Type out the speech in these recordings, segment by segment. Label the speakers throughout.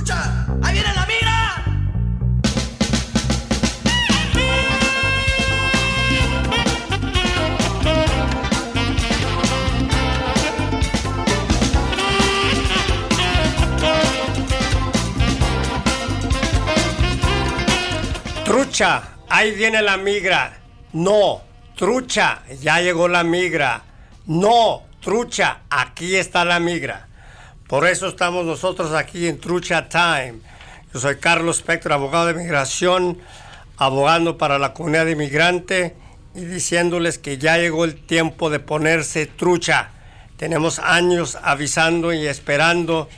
Speaker 1: trucha! ¡Ahí viene la migra!
Speaker 2: Trucha, ahí viene la migra. No, trucha, ya llegó la migra. No, trucha, aquí está la migra. Por eso estamos nosotros aquí en Trucha Time. Yo soy Carlos Spector, abogado de migración, abogando para la comunidad inmigrante y diciéndoles que ya llegó el tiempo de ponerse trucha. Tenemos años avisando y esperando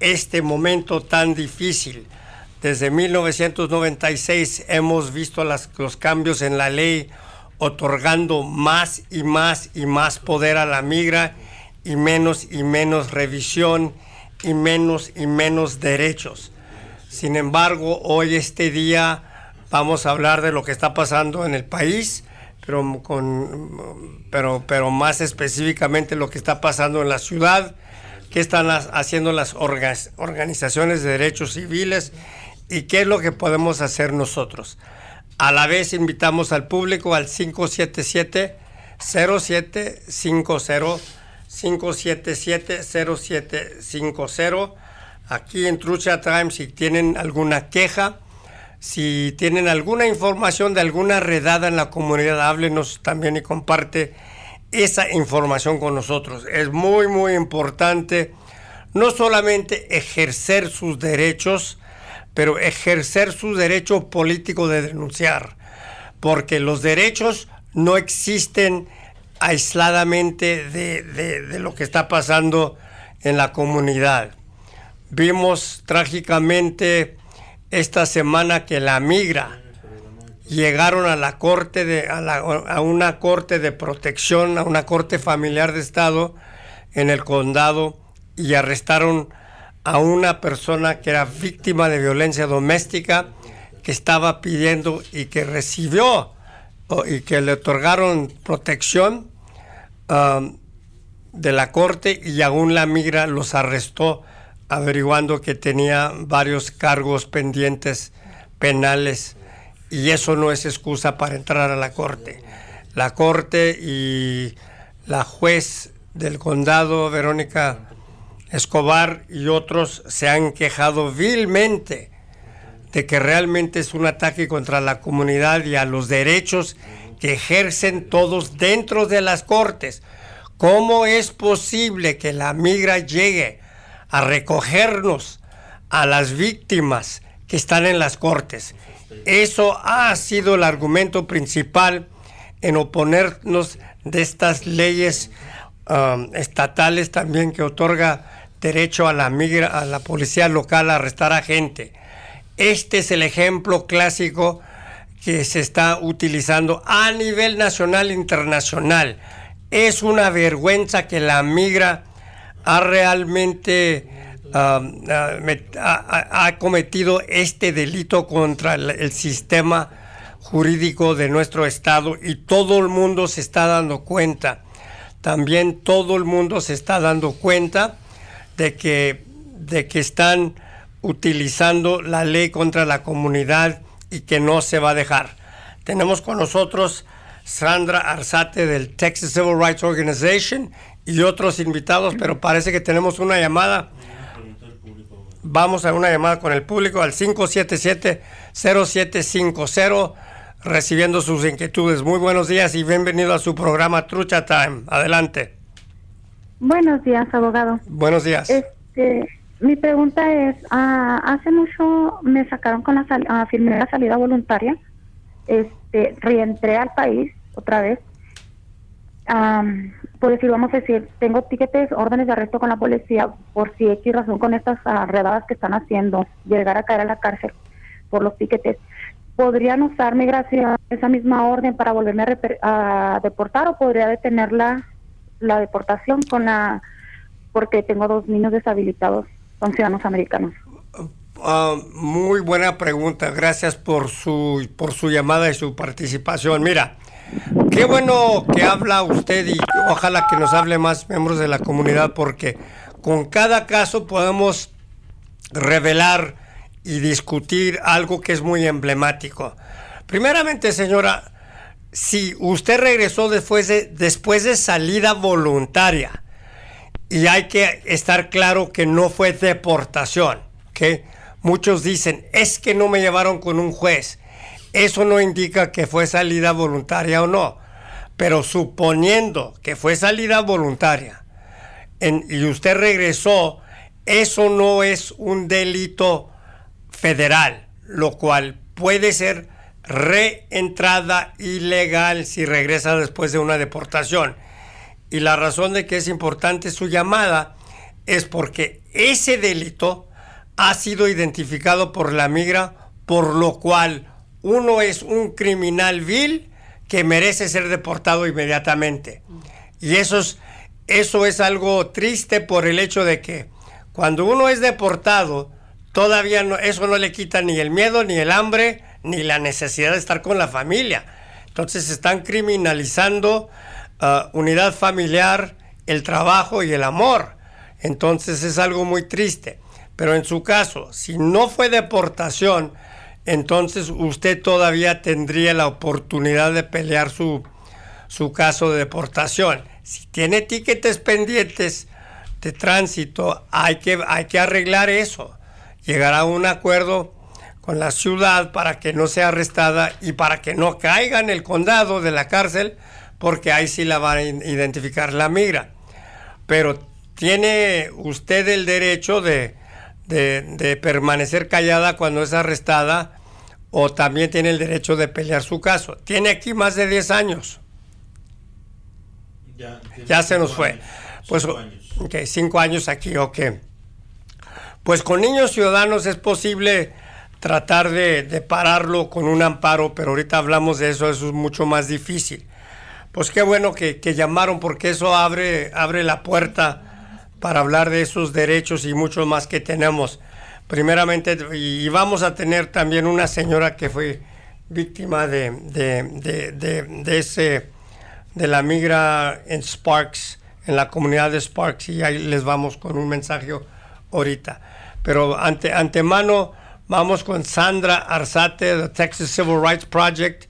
Speaker 2: este momento tan difícil. Desde 1996 hemos visto los cambios en la ley otorgando más y más y más poder a la migra y menos y menos revisión y menos y menos derechos. Sin embargo, hoy este día vamos a hablar de lo que está pasando en el país, pero, con, pero, pero más específicamente lo que está pasando en la ciudad, qué están haciendo las orga- organizaciones de derechos civiles y qué es lo que podemos hacer nosotros. A la vez invitamos al público al 577-0750, 577-0750, aquí en Trucha Times, si tienen alguna queja, si tienen alguna información de alguna redada en la comunidad, háblenos también y comparte esa información con nosotros. Es muy, muy importante no solamente ejercer sus derechos, pero ejercer su derecho político de denunciar, porque los derechos no existen aisladamente de, de- lo que está pasando en la comunidad. Vimos trágicamente esta semana que la migra llegaron a la corte de a, una corte de protección, a una corte familiar de estado en el condado y arrestaron a una persona que era víctima de violencia doméstica que estaba pidiendo y que recibió y que le otorgaron protección um, de la corte y aún la migra los arrestó averiguando que tenía varios cargos pendientes penales y eso no es excusa para entrar a la corte. La corte y la juez del condado, Verónica Escobar y otros se han quejado vilmente de que realmente es un ataque contra la comunidad y a los derechos que ejercen todos dentro de las cortes. ¿Cómo es posible que la migra llegue a recogernos a las víctimas que están en las cortes? Eso ha sido el argumento principal en oponernos de estas leyes um, estatales también que otorga derecho a la migra, a la policía local a arrestar a gente. Este es el ejemplo clásico que se está utilizando a nivel nacional e internacional. Es una vergüenza que la migra ha realmente ha cometido este delito contra el, el sistema jurídico de nuestro estado y todo el mundo se está dando cuenta. También todo el mundo se está dando cuenta de que, de que están utilizando la ley contra la comunidad y que no se va a dejar. Tenemos con nosotros Sandra Arzate del Texas Civil Rights Organization y otros invitados, pero parece que tenemos una llamada. Vamos a una llamada con el público al 577-0750, recibiendo sus inquietudes. Muy buenos días y bienvenido a su programa Trucha Time. Adelante.
Speaker 3: Buenos días, abogado.
Speaker 2: Buenos días.
Speaker 3: Este, mi pregunta es, ah, hace mucho me sacaron con la sal- ah, firmé la salida voluntaria, este, reentré al país otra vez. Am, por decir, vamos a decir, tengo tiquetes, órdenes de arresto con la policía por si X razón con estas ah, redadas que están haciendo, llegar a caer a la cárcel por los tiquetes. ¿Podrían usar migración esa misma orden para volverme a, a deportar o podría detener la, la deportación con la porque tengo dos niños deshabilitados, son ciudadanos americanos?
Speaker 2: Ah, muy buena pregunta. Gracias por su, por su llamada y su participación. Mira, qué bueno que habla usted y ojalá que nos hable más miembros de la comunidad porque con cada caso podemos revelar y discutir algo que es muy emblemático. Primeramente, señora, si usted regresó después de, después de salida voluntaria, y hay que estar claro que no fue deportación, que muchos dicen, es que no me llevaron con un juez. Eso no indica que fue salida voluntaria o no, pero suponiendo que fue salida voluntaria y usted regresó, eso no es un delito federal, lo cual puede ser reentrada ilegal si regresa después de una deportación. Y la razón de que es importante su llamada es porque ese delito ha sido identificado por la migra, por lo cual uno es un criminal vil que merece ser deportado inmediatamente. Y eso es, eso es algo triste por el hecho de que cuando uno es deportado, todavía no, eso no le quita ni el miedo, ni el hambre, ni la necesidad de estar con la familia. Entonces están criminalizando uh, unidad familiar, el trabajo y el amor. Entonces es algo muy triste. Pero en su caso, si no fue deportación, entonces usted todavía tendría la oportunidad de pelear su, su caso de deportación. Si tiene tiquetes pendientes de tránsito, hay que, hay que arreglar eso. Llegar a un acuerdo con la ciudad para que no sea arrestada y para que no caiga en el condado de la cárcel, porque ahí sí la va a identificar la migra. Pero tiene usted el derecho de, de, permanecer callada cuando es arrestada o también tiene el derecho de pelear su caso. Tiene aquí más de 10 años. Ya, se nos fue. pues, años. cinco años aquí, ok. Pues con niños ciudadanos es posible tratar de, pararlo con un amparo, pero ahorita hablamos de eso, eso es mucho más difícil. Pues qué bueno que, llamaron porque eso abre, abre la puerta para hablar de esos derechos y mucho más que tenemos. Primeramente, y, vamos a tener también una señora que fue víctima de, de, ese, de la migra en Sparks, en la comunidad de Sparks, y ahí les vamos con un mensaje ahorita. Pero ante, antemano, Vamos con Sandra Arzate de Texas Civil Rights Project.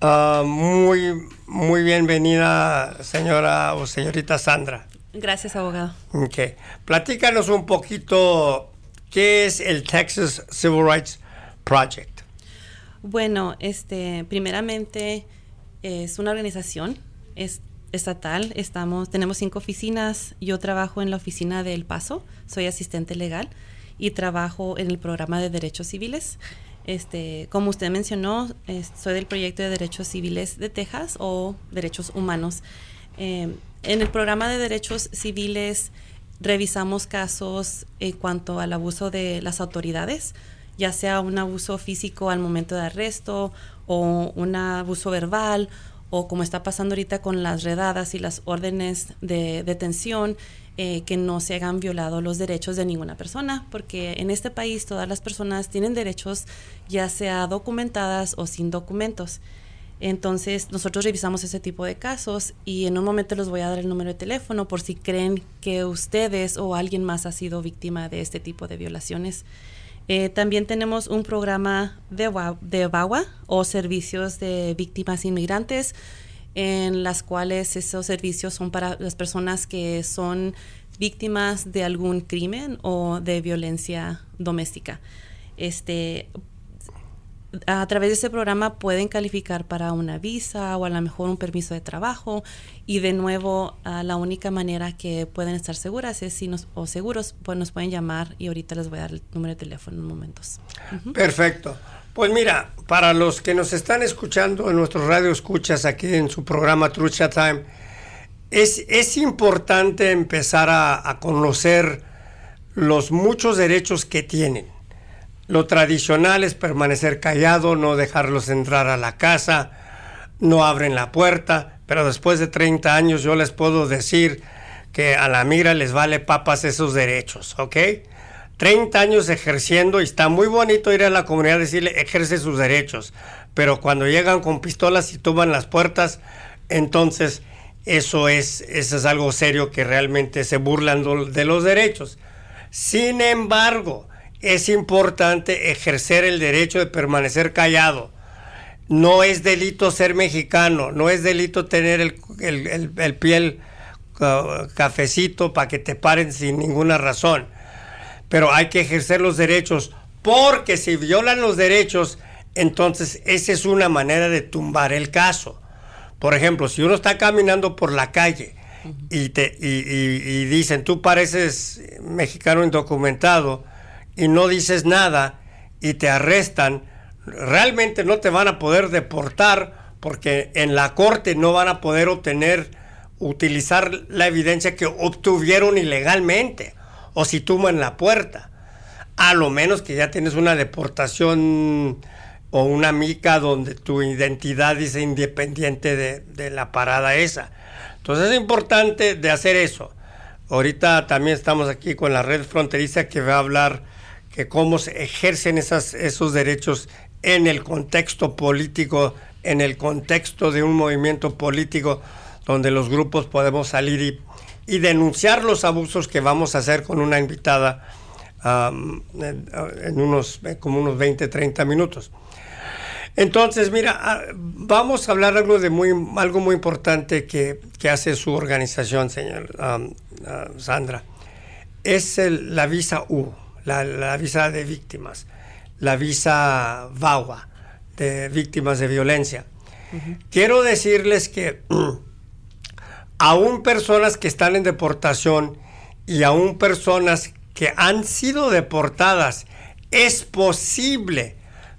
Speaker 2: Ah, muy, muy bienvenida, señora o señorita Sandra.
Speaker 4: Gracias, abogado.
Speaker 2: Okay. Platícanos un poquito qué es el Texas Civil Rights Project.
Speaker 4: Bueno, este, primeramente es una organización es estatal. Estamos, tenemos cinco oficinas. Yo trabajo en la oficina de El Paso. Soy asistente legal y trabajo en el programa de derechos civiles. Este, como usted mencionó, soy del proyecto de derechos civiles de Texas o derechos humanos. Em, en el programa de derechos civiles revisamos casos en cuanto al abuso de las autoridades, ya sea un abuso físico al momento de arresto o un abuso verbal o como está pasando ahorita con las redadas y las órdenes de detención eh, que no se hayan violado los derechos de ninguna persona, porque en este país todas las personas tienen derechos, ya sea documentadas o sin documentos. Entonces, nosotros revisamos ese tipo de casos y en un momento les voy a dar el número de teléfono por si creen que ustedes o alguien más ha sido víctima de este tipo de violaciones. Eh, también tenemos un programa de, de VAWA o servicios de víctimas inmigrantes en las cuales esos servicios son para las personas que son víctimas de algún crimen o de violencia doméstica. Este, a través de ese programa pueden calificar para una visa o a lo mejor un permiso de trabajo y de nuevo la única manera que pueden estar seguras es si nos o seguros pues nos pueden llamar y ahorita les voy a dar el número de teléfono en momentos.
Speaker 2: Perfecto. Pues mira, para los que nos están escuchando en nuestro radio escuchas aquí en su programa Trucha Time, es, es importante empezar a, a, conocer los muchos derechos que tienen. Lo tradicional es permanecer callado, no dejarlos entrar a la casa, no abren la puerta, pero después de 30 años yo les puedo decir que a la migra les vale papas esos derechos, ¿ok? 30 años ejerciendo y está muy bonito ir a la comunidad y decirle ejerce sus derechos, pero cuando llegan con pistolas y toman las puertas, entonces eso es, eso es algo serio que realmente se burlan de los derechos. Sin embargo, es importante ejercer el derecho de permanecer callado. No es delito ser mexicano, no es delito tener el, piel uh, cafecito para que te paren sin ninguna razón. Pero hay que ejercer los derechos, porque si violan los derechos, entonces esa es una manera de tumbar el caso. Por ejemplo, si uno está caminando por la calle y, te, y, dicen, tú pareces mexicano indocumentado y no dices nada y te arrestan, realmente no te van a poder deportar porque en la corte no van a poder obtener, utilizar la evidencia que obtuvieron ilegalmente o si tuman la puerta. A lo menos que ya tienes una deportación o una mica donde tu identidad dice independiente de, la parada esa. Entonces es importante de hacer eso. Ahorita también estamos aquí con la red fronteriza que va a hablar que cómo se ejercen esos derechos en el contexto político, en el contexto de un movimiento político donde los grupos podemos salir y, denunciar los abusos que vamos a hacer con una invitada en, unos, como unos 20, 30 minutos. Entonces, mira, ah, vamos a hablar algo de muy, algo muy importante que, hace su organización, señor ah, Sandra. Es la visa U, la, visa de víctimas, la visa VAWA, de víctimas de violencia. Quiero decirles que aún personas que están en deportación y aún personas que han sido deportadas, es posible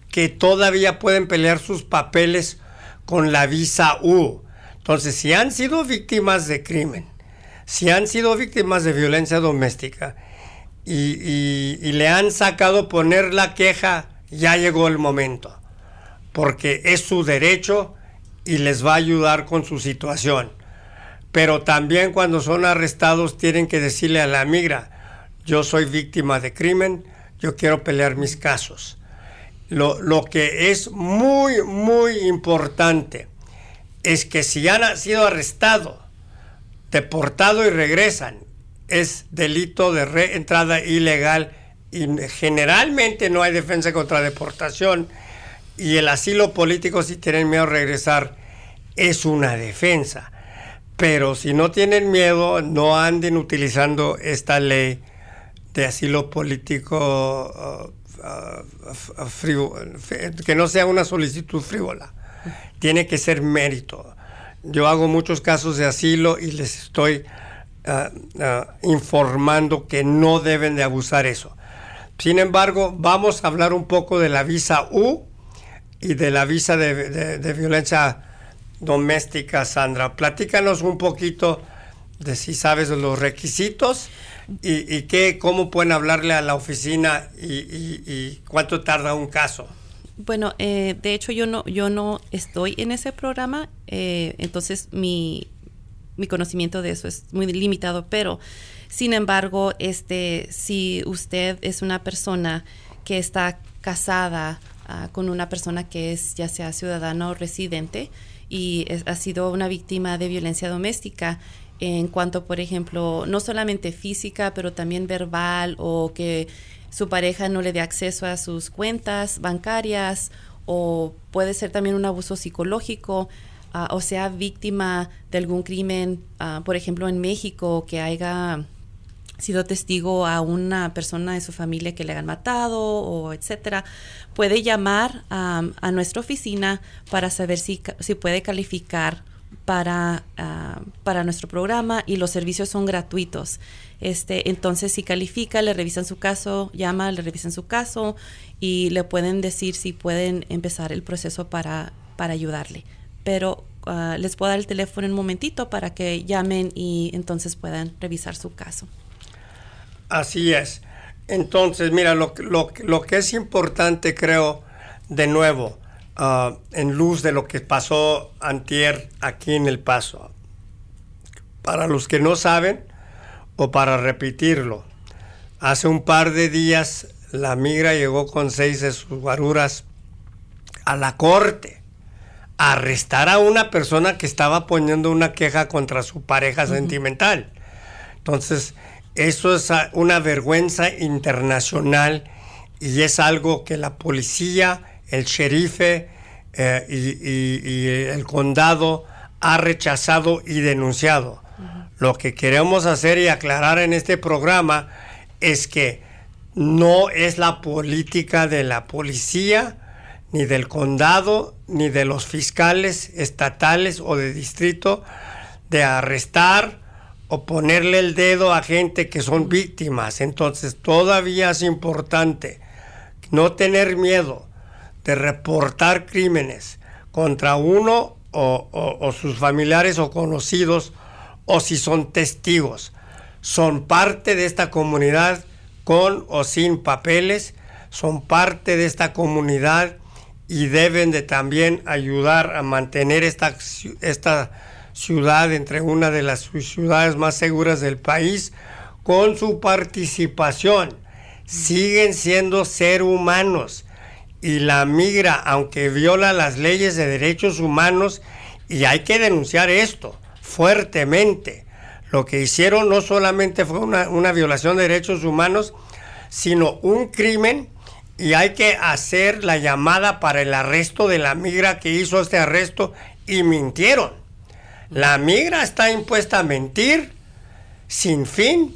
Speaker 2: que todavía pueden pelear sus papeles con la visa U. Entonces, si han sido víctimas de crimen, si han sido víctimas de violencia doméstica y, le han sacado poner la queja, ya llegó el momento, porque es su derecho y les va a ayudar con su situación. Pero también cuando son arrestados tienen que decirle a la migra, yo soy víctima de crimen, yo quiero pelear mis casos. Lo, que es muy, muy importante es que si han sido arrestados, deportados y regresan, es delito de reentrada ilegal y generalmente no hay defensa contra deportación y el asilo político si tienen miedo a regresar es una defensa. Pero si no tienen miedo, no anden utilizando esta ley de asilo político uh, que no sea una solicitud frívola. Tiene que ser mérito. Yo hago muchos casos de asilo y les estoy ah, informando que no deben de abusar eso. Sin embargo, vamos a hablar un poco de la visa U y de la visa de, violencia doméstica, Sandra. Platícanos un poquito de si sabes los requisitos ¿Y, qué, cómo pueden hablarle a la oficina y, cuánto tarda un caso?
Speaker 4: Bueno, eh, de hecho yo no, yo no estoy en ese programa, eh, entonces mi, mi conocimiento de eso es muy limitado, pero sin embargo, este, si usted es una persona que está casada ah, con una persona que es ya sea ciudadana o residente y ha sido una víctima de violencia doméstica, en cuanto, por ejemplo, no solamente física, pero también verbal o que su pareja no le dé acceso a sus cuentas bancarias o puede ser también un abuso psicológico ah, o sea víctima de algún crimen, ah, por ejemplo, en México, que haya sido testigo a una persona de su familia que le han matado o etcétera, puede llamar a nuestra oficina para saber si, si puede calificar para, ah, para nuestro programa y los servicios son gratuitos. Este, entonces, si califica, le revisan su caso, llama, le revisan su caso y le pueden decir si pueden empezar el proceso para, para ayudarle. Pero ah, les puedo dar el teléfono un momentito para que llamen y entonces puedan revisar su caso.
Speaker 2: Así es. Entonces, mira, lo, lo, lo que es importante, creo, de nuevo, Ah, en luz de lo que pasó antier aquí en El Paso. Para los que no saben, o para repetirlo, hace un par de días la migra llegó con seis de sus guaruras a la corte a arrestar a una persona que estaba poniendo una queja contra su pareja sentimental. Entonces, eso es una vergüenza internacional y es algo que la policía, el sherife eh, y, el condado ha rechazado y denunciado. Lo que queremos hacer y aclarar en este programa es que no es la política de la policía, ni del condado, ni de los fiscales estatales o de distrito de arrestar o ponerle el dedo a gente que son víctimas. Entonces todavía es importante no tener miedo de reportar crímenes contra uno o, sus familiares o conocidos o si son testigos. Son parte de esta comunidad con o sin papeles, son parte de esta comunidad y deben de también ayudar a mantener esta, esta ciudad entre una de las ciudades más seguras del país con su participación. Siguen siendo ser humanos y la migra, aunque viola las leyes de derechos humanos, y hay que denunciar esto fuertemente. Lo que hicieron no solamente fue una, una violación de derechos humanos, sino un crimen y hay que hacer la llamada para el arresto de la migra que hizo este arresto y mintieron. La migra está impuesta a mentir sin fin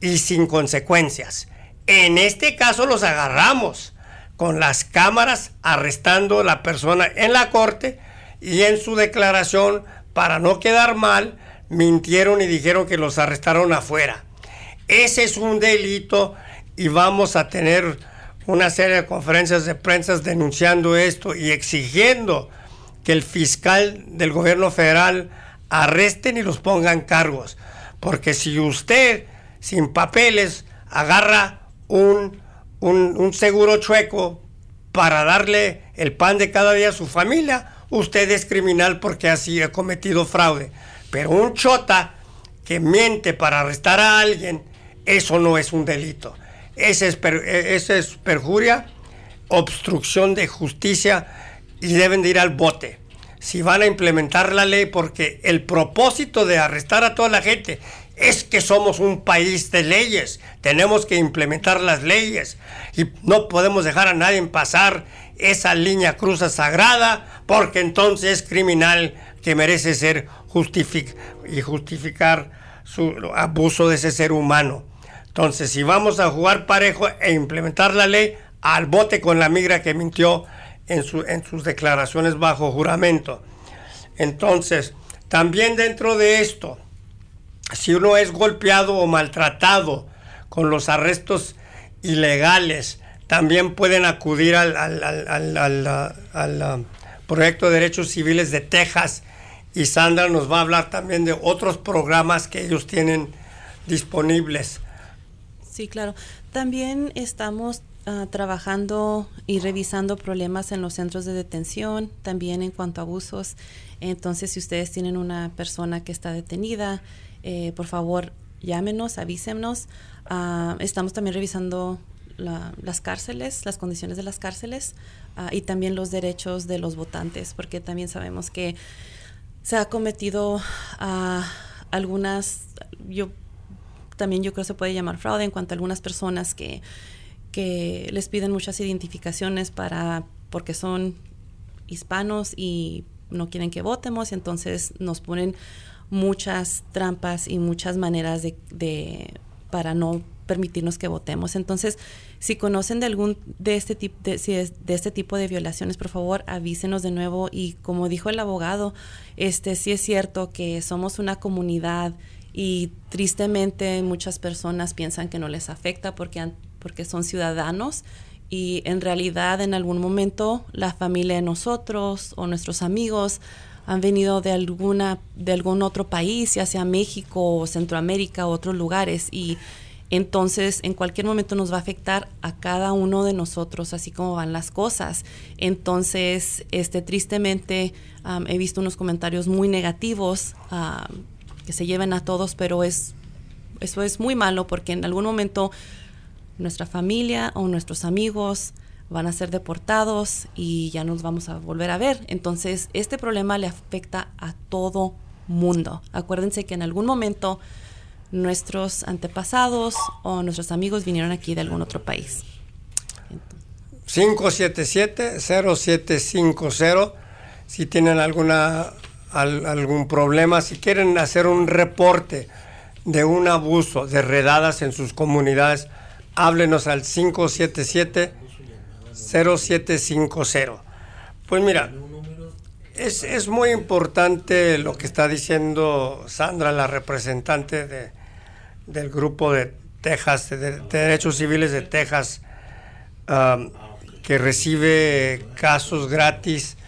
Speaker 2: y sin consecuencias. En este caso los agarramos con las cámaras arrestando a la persona en la corte y en su declaración para no quedar mal mintieron y dijeron que los arrestaron afuera. Ese es un delito y vamos a tener una serie de conferencias de prensa denunciando esto y exigiendo que el fiscal del gobierno federal arresten y los pongan cargos. Porque si usted, sin papeles, agarra un, un, seguro chueco para darle el pan de cada día a su familia, usted es criminal porque así ha cometido fraude. Pero un chota que miente para arrestar a alguien, eso no es un delito. Esa es, ese es perjuria, obstrucción de justicia y deben de ir al bote. Si van a implementar la ley, porque el propósito de arrestar a toda la gente es que somos un país de leyes, tenemos que implementar las leyes y no podemos dejar a nadie pasar esa línea cruza sagrada porque entonces es criminal que merece ser justific y justificar su abuso de ese ser humano. Entonces, si vamos a jugar parejo e implementar la ley, al bote con la migra que mintió en, en sus declaraciones bajo juramento. Entonces, también dentro de esto, si uno es golpeado o maltratado con los arrestos ilegales, también pueden acudir al, al, proyecto de derechos civiles de Texas y Sandra nos va a hablar también de otros programas que ellos tienen disponibles.
Speaker 4: Sí, claro. También estamos Ah, trabajando y revisando problemas en los centros de detención, también en cuanto a abusos. Entonces, si ustedes tienen una persona que está detenida, eh, por favor, llámenos, avísenos. Ah, estamos también revisando las cárceles, las condiciones de las cárceles ah, y también los derechos de los votantes, porque también sabemos que se ha cometido algunas, yo también yo creo que se puede llamar fraude en cuanto a algunas personas que que les piden muchas identificaciones para porque son hispanos y no quieren que votemos, y entonces nos ponen muchas trampas y muchas maneras de, para no permitirnos que votemos. Entonces, si conocen de algún de este tipo de, si es de este tipo de violaciones, por favor, avísenos de nuevo y como dijo el abogado, este sí es cierto que somos una comunidad y tristemente muchas personas piensan que no les afecta porque han porque son ciudadanos y en realidad en algún momento la familia de nosotros o nuestros amigos han venido de alguna de algún otro país, ya sea México o Centroamérica o otros lugares y entonces en cualquier momento nos va a afectar a cada uno de nosotros así como van las cosas. Entonces, este tristemente he visto unos comentarios muy negativos que se lleven a todos, pero es eso es muy malo porque en algún momento nuestra familia o nuestros amigos van a ser deportados y ya nos vamos a volver a ver. Entonces, este problema le afecta a todo mundo. Acuérdense que en algún momento nuestros antepasados o nuestros amigos vinieron aquí de algún otro país.
Speaker 2: 577-0750. Si tienen alguna, algún problema, si quieren hacer un reporte de un abuso, de redadas en sus comunidades, háblenos al 577-0750. Pues mira, es, muy importante lo que está diciendo Sandra, la representante de, del grupo de Texas, de, Derechos Civiles de Texas, um, que recibe casos gratis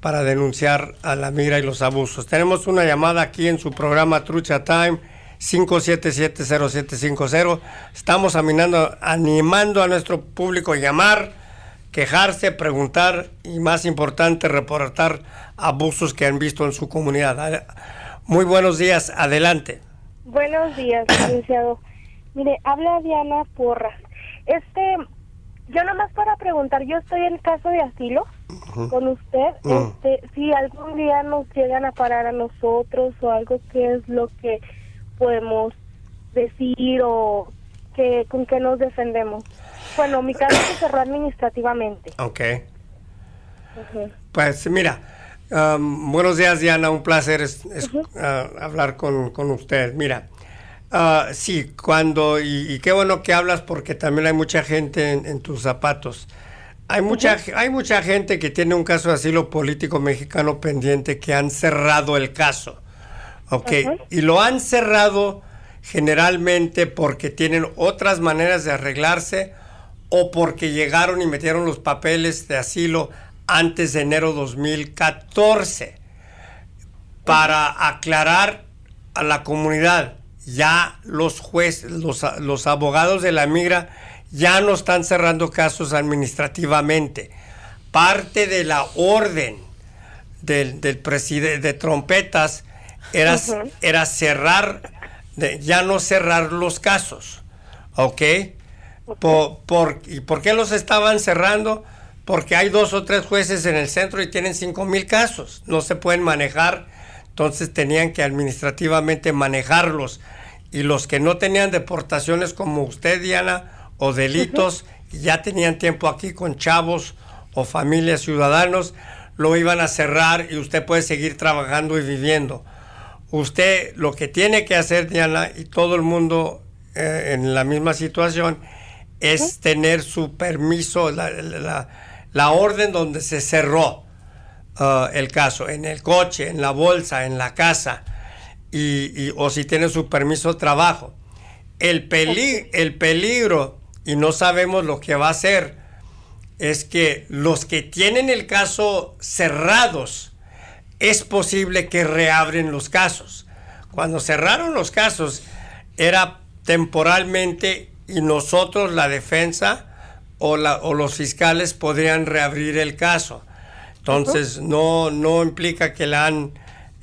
Speaker 2: para denunciar a la migra y los abusos. Tenemos una llamada aquí en su programa Trucha Time 5770750. Estamos animando, animando a nuestro público a llamar, quejarse, preguntar y más importante, reportar abusos que han visto en su comunidad. Muy buenos días, adelante.
Speaker 5: Buenos días, licenciado. Mire, habla Diana Porra. Este, yo nomás para preguntar, yo estoy en caso de asilo con usted. Este, si algún día nos llegan a parar a nosotros o algo, ¿qué es lo que podemos decir o que, con qué nos defendemos? Bueno, mi caso se cerró administrativamente.
Speaker 2: Ok. Pues mira, um, buenos días Diana, un placer uh, hablar con, con, usted. Mira, uh, sí, cuando, y, qué bueno que hablas porque también hay mucha gente en, tus zapatos. Hay mucha, hay mucha gente que tiene un caso de asilo político mexicano pendiente que han cerrado el caso. Ok, y lo han cerrado generalmente porque tienen otras maneras de arreglarse o porque llegaron y metieron los papeles de asilo antes de enero 2014. Para aclarar a la comunidad, ya los jueces, los, abogados de la migra ya no están cerrando casos administrativamente. Parte de la orden del, del presidente de trompetas era, era cerrar, ya no cerrar los casos. ¿Ok? Por, ¿Y por qué los estaban cerrando? Porque hay dos o tres jueces en el centro y tienen cinco mil casos. No se pueden manejar. Entonces tenían que administrativamente manejarlos. Y los que no tenían deportaciones como usted, Diana, o delitos, ya tenían tiempo aquí con chavos o familias ciudadanos, lo iban a cerrar y usted puede seguir trabajando y viviendo usted lo que tiene que hacer, Diana, y todo el mundo eh, en la misma situación, es tener su permiso, la, orden donde se cerró uh, el caso, en el coche, en la bolsa, en la casa, y, o si tiene su permiso de trabajo. El, el peligro, y no sabemos lo que va a hacer, es que los que tienen el caso cerrados, es posible que reabren los casos. Cuando cerraron los casos era temporalmente y nosotros, la defensa o, los fiscales, podrían reabrir el caso. Entonces, no, no implica que la han,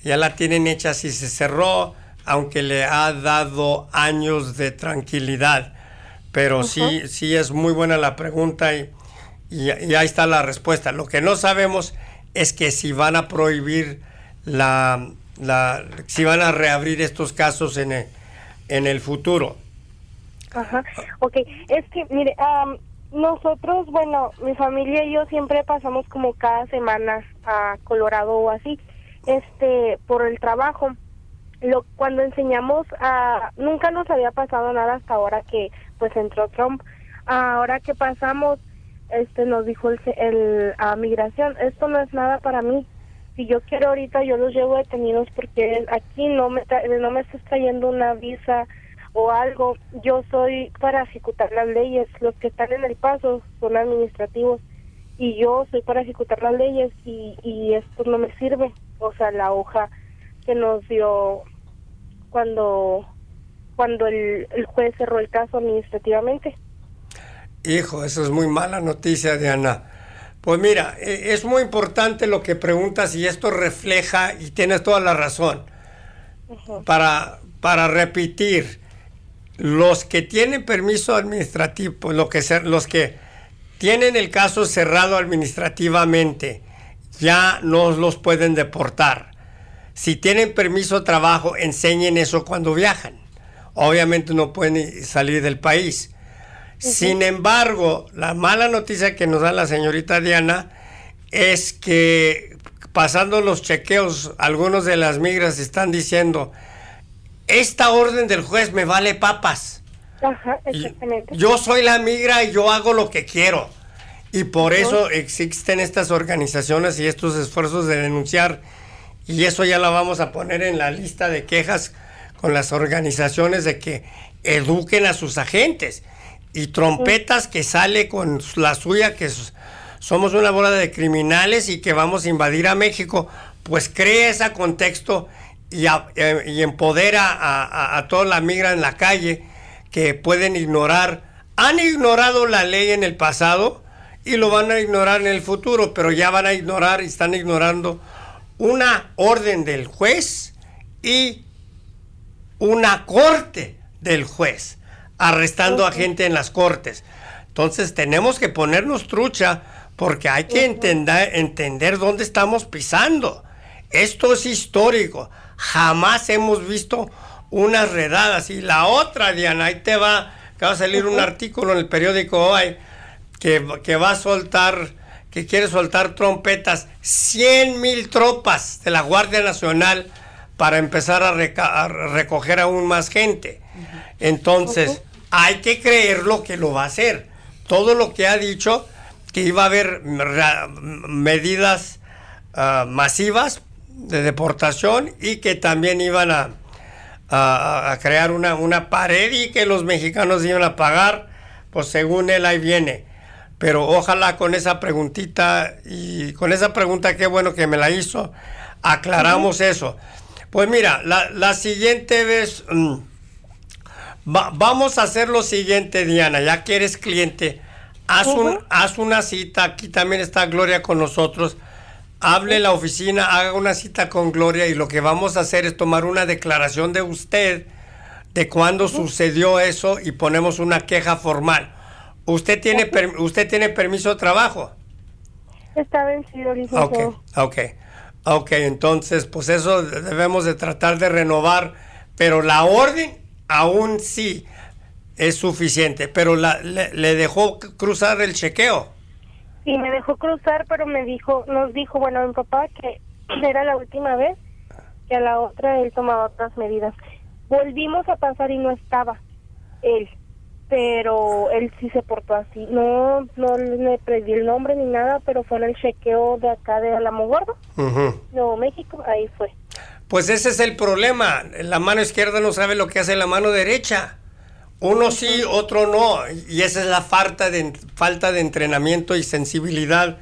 Speaker 2: ya la tienen hecha si se cerró, aunque le ha dado años de tranquilidad. Pero sí, sí es muy buena la pregunta y, y, ahí está la respuesta. Lo que no sabemos es que si van a prohibir la, la si van a reabrir estos casos en el, en el futuro.
Speaker 5: Ajá, ok, es que, mire, nosotros, bueno, mi familia y yo siempre pasamos como cada semana a Colorado o así, este, por el trabajo. Lo, cuando enseñamos a, nunca nos había pasado nada hasta ahora que pues entró Trump. Ahora que pasamos, este nos dijo el, el a migración, esto no es nada para mí. Si yo quiero ahorita yo los llevo detenidos porque aquí no me no me está trayendo una visa o algo. Yo soy para ejecutar las leyes. Los que están en el paso son administrativos y yo soy para ejecutar las leyes y, y esto no me sirve. O sea, la hoja que nos dio cuando cuando el, el juez cerró el caso administrativamente.
Speaker 2: Hijo, eso es muy mala noticia, Diana. Pues mira, e, es muy importante lo que preguntas y esto refleja, y tienes toda la razón, para, para repetir, los que tienen permiso administrativo, pues lo que, los que tienen el caso cerrado administrativamente, ya no los pueden deportar. Si tienen permiso de trabajo, enseñen eso cuando viajan. Obviamente no pueden salir del país Sin embargo, la mala noticia que nos da la señorita Diana es que pasando los chequeos, algunos de las migras están diciendo, esta orden del juez me vale papas.
Speaker 5: Ajá, exactamente.
Speaker 2: Yo soy la migra y yo hago lo que quiero. Y por eso existen estas organizaciones y estos esfuerzos de denunciar. Y eso ya lo vamos a poner en la lista de quejas con las organizaciones de que eduquen a sus agentes. Y trompetas que sale con la suya, que somos una bola de criminales y que vamos a invadir a México, pues crea ese contexto y, eh, empodera a, a toda la migra en la calle que pueden ignorar. Han ignorado la ley en el pasado y lo van a ignorar en el futuro, pero ya van a ignorar y están ignorando una orden del juez y una corte del juez, arrestando a gente en las cortes. Entonces tenemos que ponernos trucha porque hay que entender, entender dónde estamos pisando. Esto es histórico. Jamás hemos visto unas redadas. Y la otra, Diana, ahí te va, que va a salir un artículo en el periódico hoy que, que va a soltar, que quiere soltar trompetas, 100 mil tropas de la Guardia Nacional para empezar a, recoger aún más gente. Entonces, hay que creer lo que lo va a hacer. Todo lo que ha dicho, que iba a haber medidas ah, masivas de deportación y que también iban a, a, crear una, una, pared y que los mexicanos iban a pagar, pues según él ahí viene. Pero ojalá con esa preguntita y con esa pregunta, qué bueno que me la hizo, aclaramos eso. Pues mira, la, siguiente vez, mm, vamos a hacer lo siguiente, Diana, ya que eres cliente, haz, un, haz una cita, aquí también está Gloria con nosotros hable en la oficina, haga una cita con Gloria y lo que vamos a hacer es tomar una declaración de usted de cuándo sucedió eso y ponemos una queja formal. ¿Usted tiene, usted tiene permiso de trabajo?
Speaker 5: Está vencido, licenciado.
Speaker 2: Ok, ok. Ok, entonces, pues eso debemos de tratar de renovar, pero la orden aún sí es suficiente, pero la, le dejó cruzar el chequeo
Speaker 5: y me dejó cruzar, pero me dijo, nos dijo, bueno, mi papá que era la última vez, que a la otra él tomaba otras medidas. Volvimos a pasar y no estaba él, pero él sí se portó así. No, no le pedí el nombre ni nada, pero fue en el chequeo de acá de Alamo Gordo, Nuevo México, ahí fue.
Speaker 2: Pues ese es el problema. La mano izquierda no sabe lo que hace la mano derecha. Uno sí, otro no. Y esa es la falta de, falta de entrenamiento y sensibilidad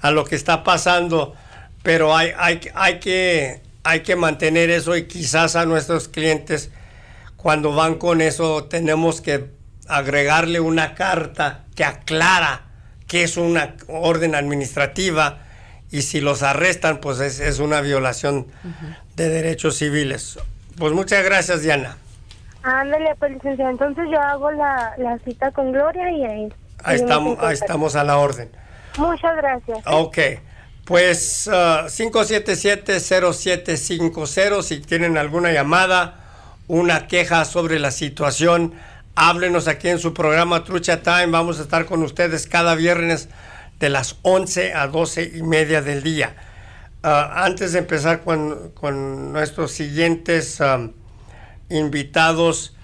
Speaker 2: a lo que está pasando. Pero hay, hay, hay, que, hay que mantener eso y quizás a nuestros clientes, cuando van con eso, tenemos que agregarle una carta que aclara que es una orden administrativa y si los arrestan, pues es, una violación de derechos civiles. Pues muchas gracias, Diana.
Speaker 5: Ándale, pues licenciado, entonces yo hago la, cita con Gloria y ahí...
Speaker 2: Ahí estamos, ahí estamos a la orden.
Speaker 5: Muchas gracias.
Speaker 2: Ok, pues 577-0750, uh, si tienen alguna llamada, una queja sobre la situación, háblenos aquí en su programa Trucha Time, vamos a estar con ustedes cada viernes de las 11 a 12 y media del día. Uh, antes de empezar con, con nuestros siguientes... Um, invitados.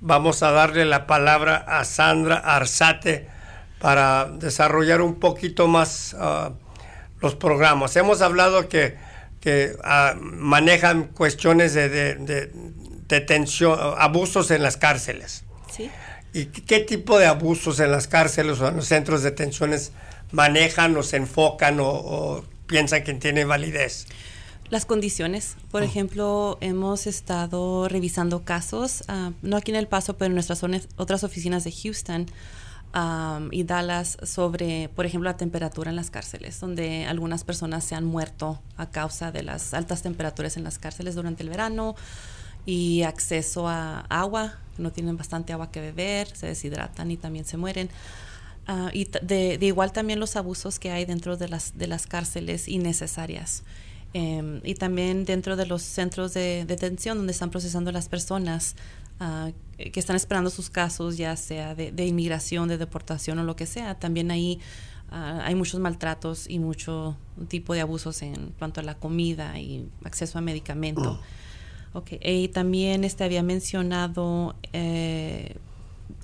Speaker 2: Vamos a darle la palabra a Sandra Arzate para desarrollar un poquito más ah, los programas. Hemos hablado que, que ah, manejan cuestiones de, detención, abusos en las cárceles. ¿Y qué tipo de abusos en las cárceles o en los centros de detenciones manejan o se enfocan o, o piensan que tiene validez?
Speaker 4: Las condiciones, por ejemplo, hemos estado revisando casos, ah, no aquí en El Paso, pero en nuestras otras oficinas de Houston y Dallas, sobre, por ejemplo, la temperatura en las cárceles, donde algunas personas se han muerto a causa de las altas temperaturas en las cárceles durante el verano y acceso a agua, no tienen bastante agua que beber, se deshidratan y también se mueren. Ah, y de, de, igual también los abusos que hay dentro de las, de las cárceles innecesarias. Em, y también dentro de los centros de detención donde están procesando las personas, ah, que están esperando sus casos, ya sea de, de inmigración, de deportación o lo que sea. También ahí ah, hay muchos maltratos y mucho tipo de abusos en cuanto a la comida y acceso a medicamento. Ok, y también este había mencionado eh,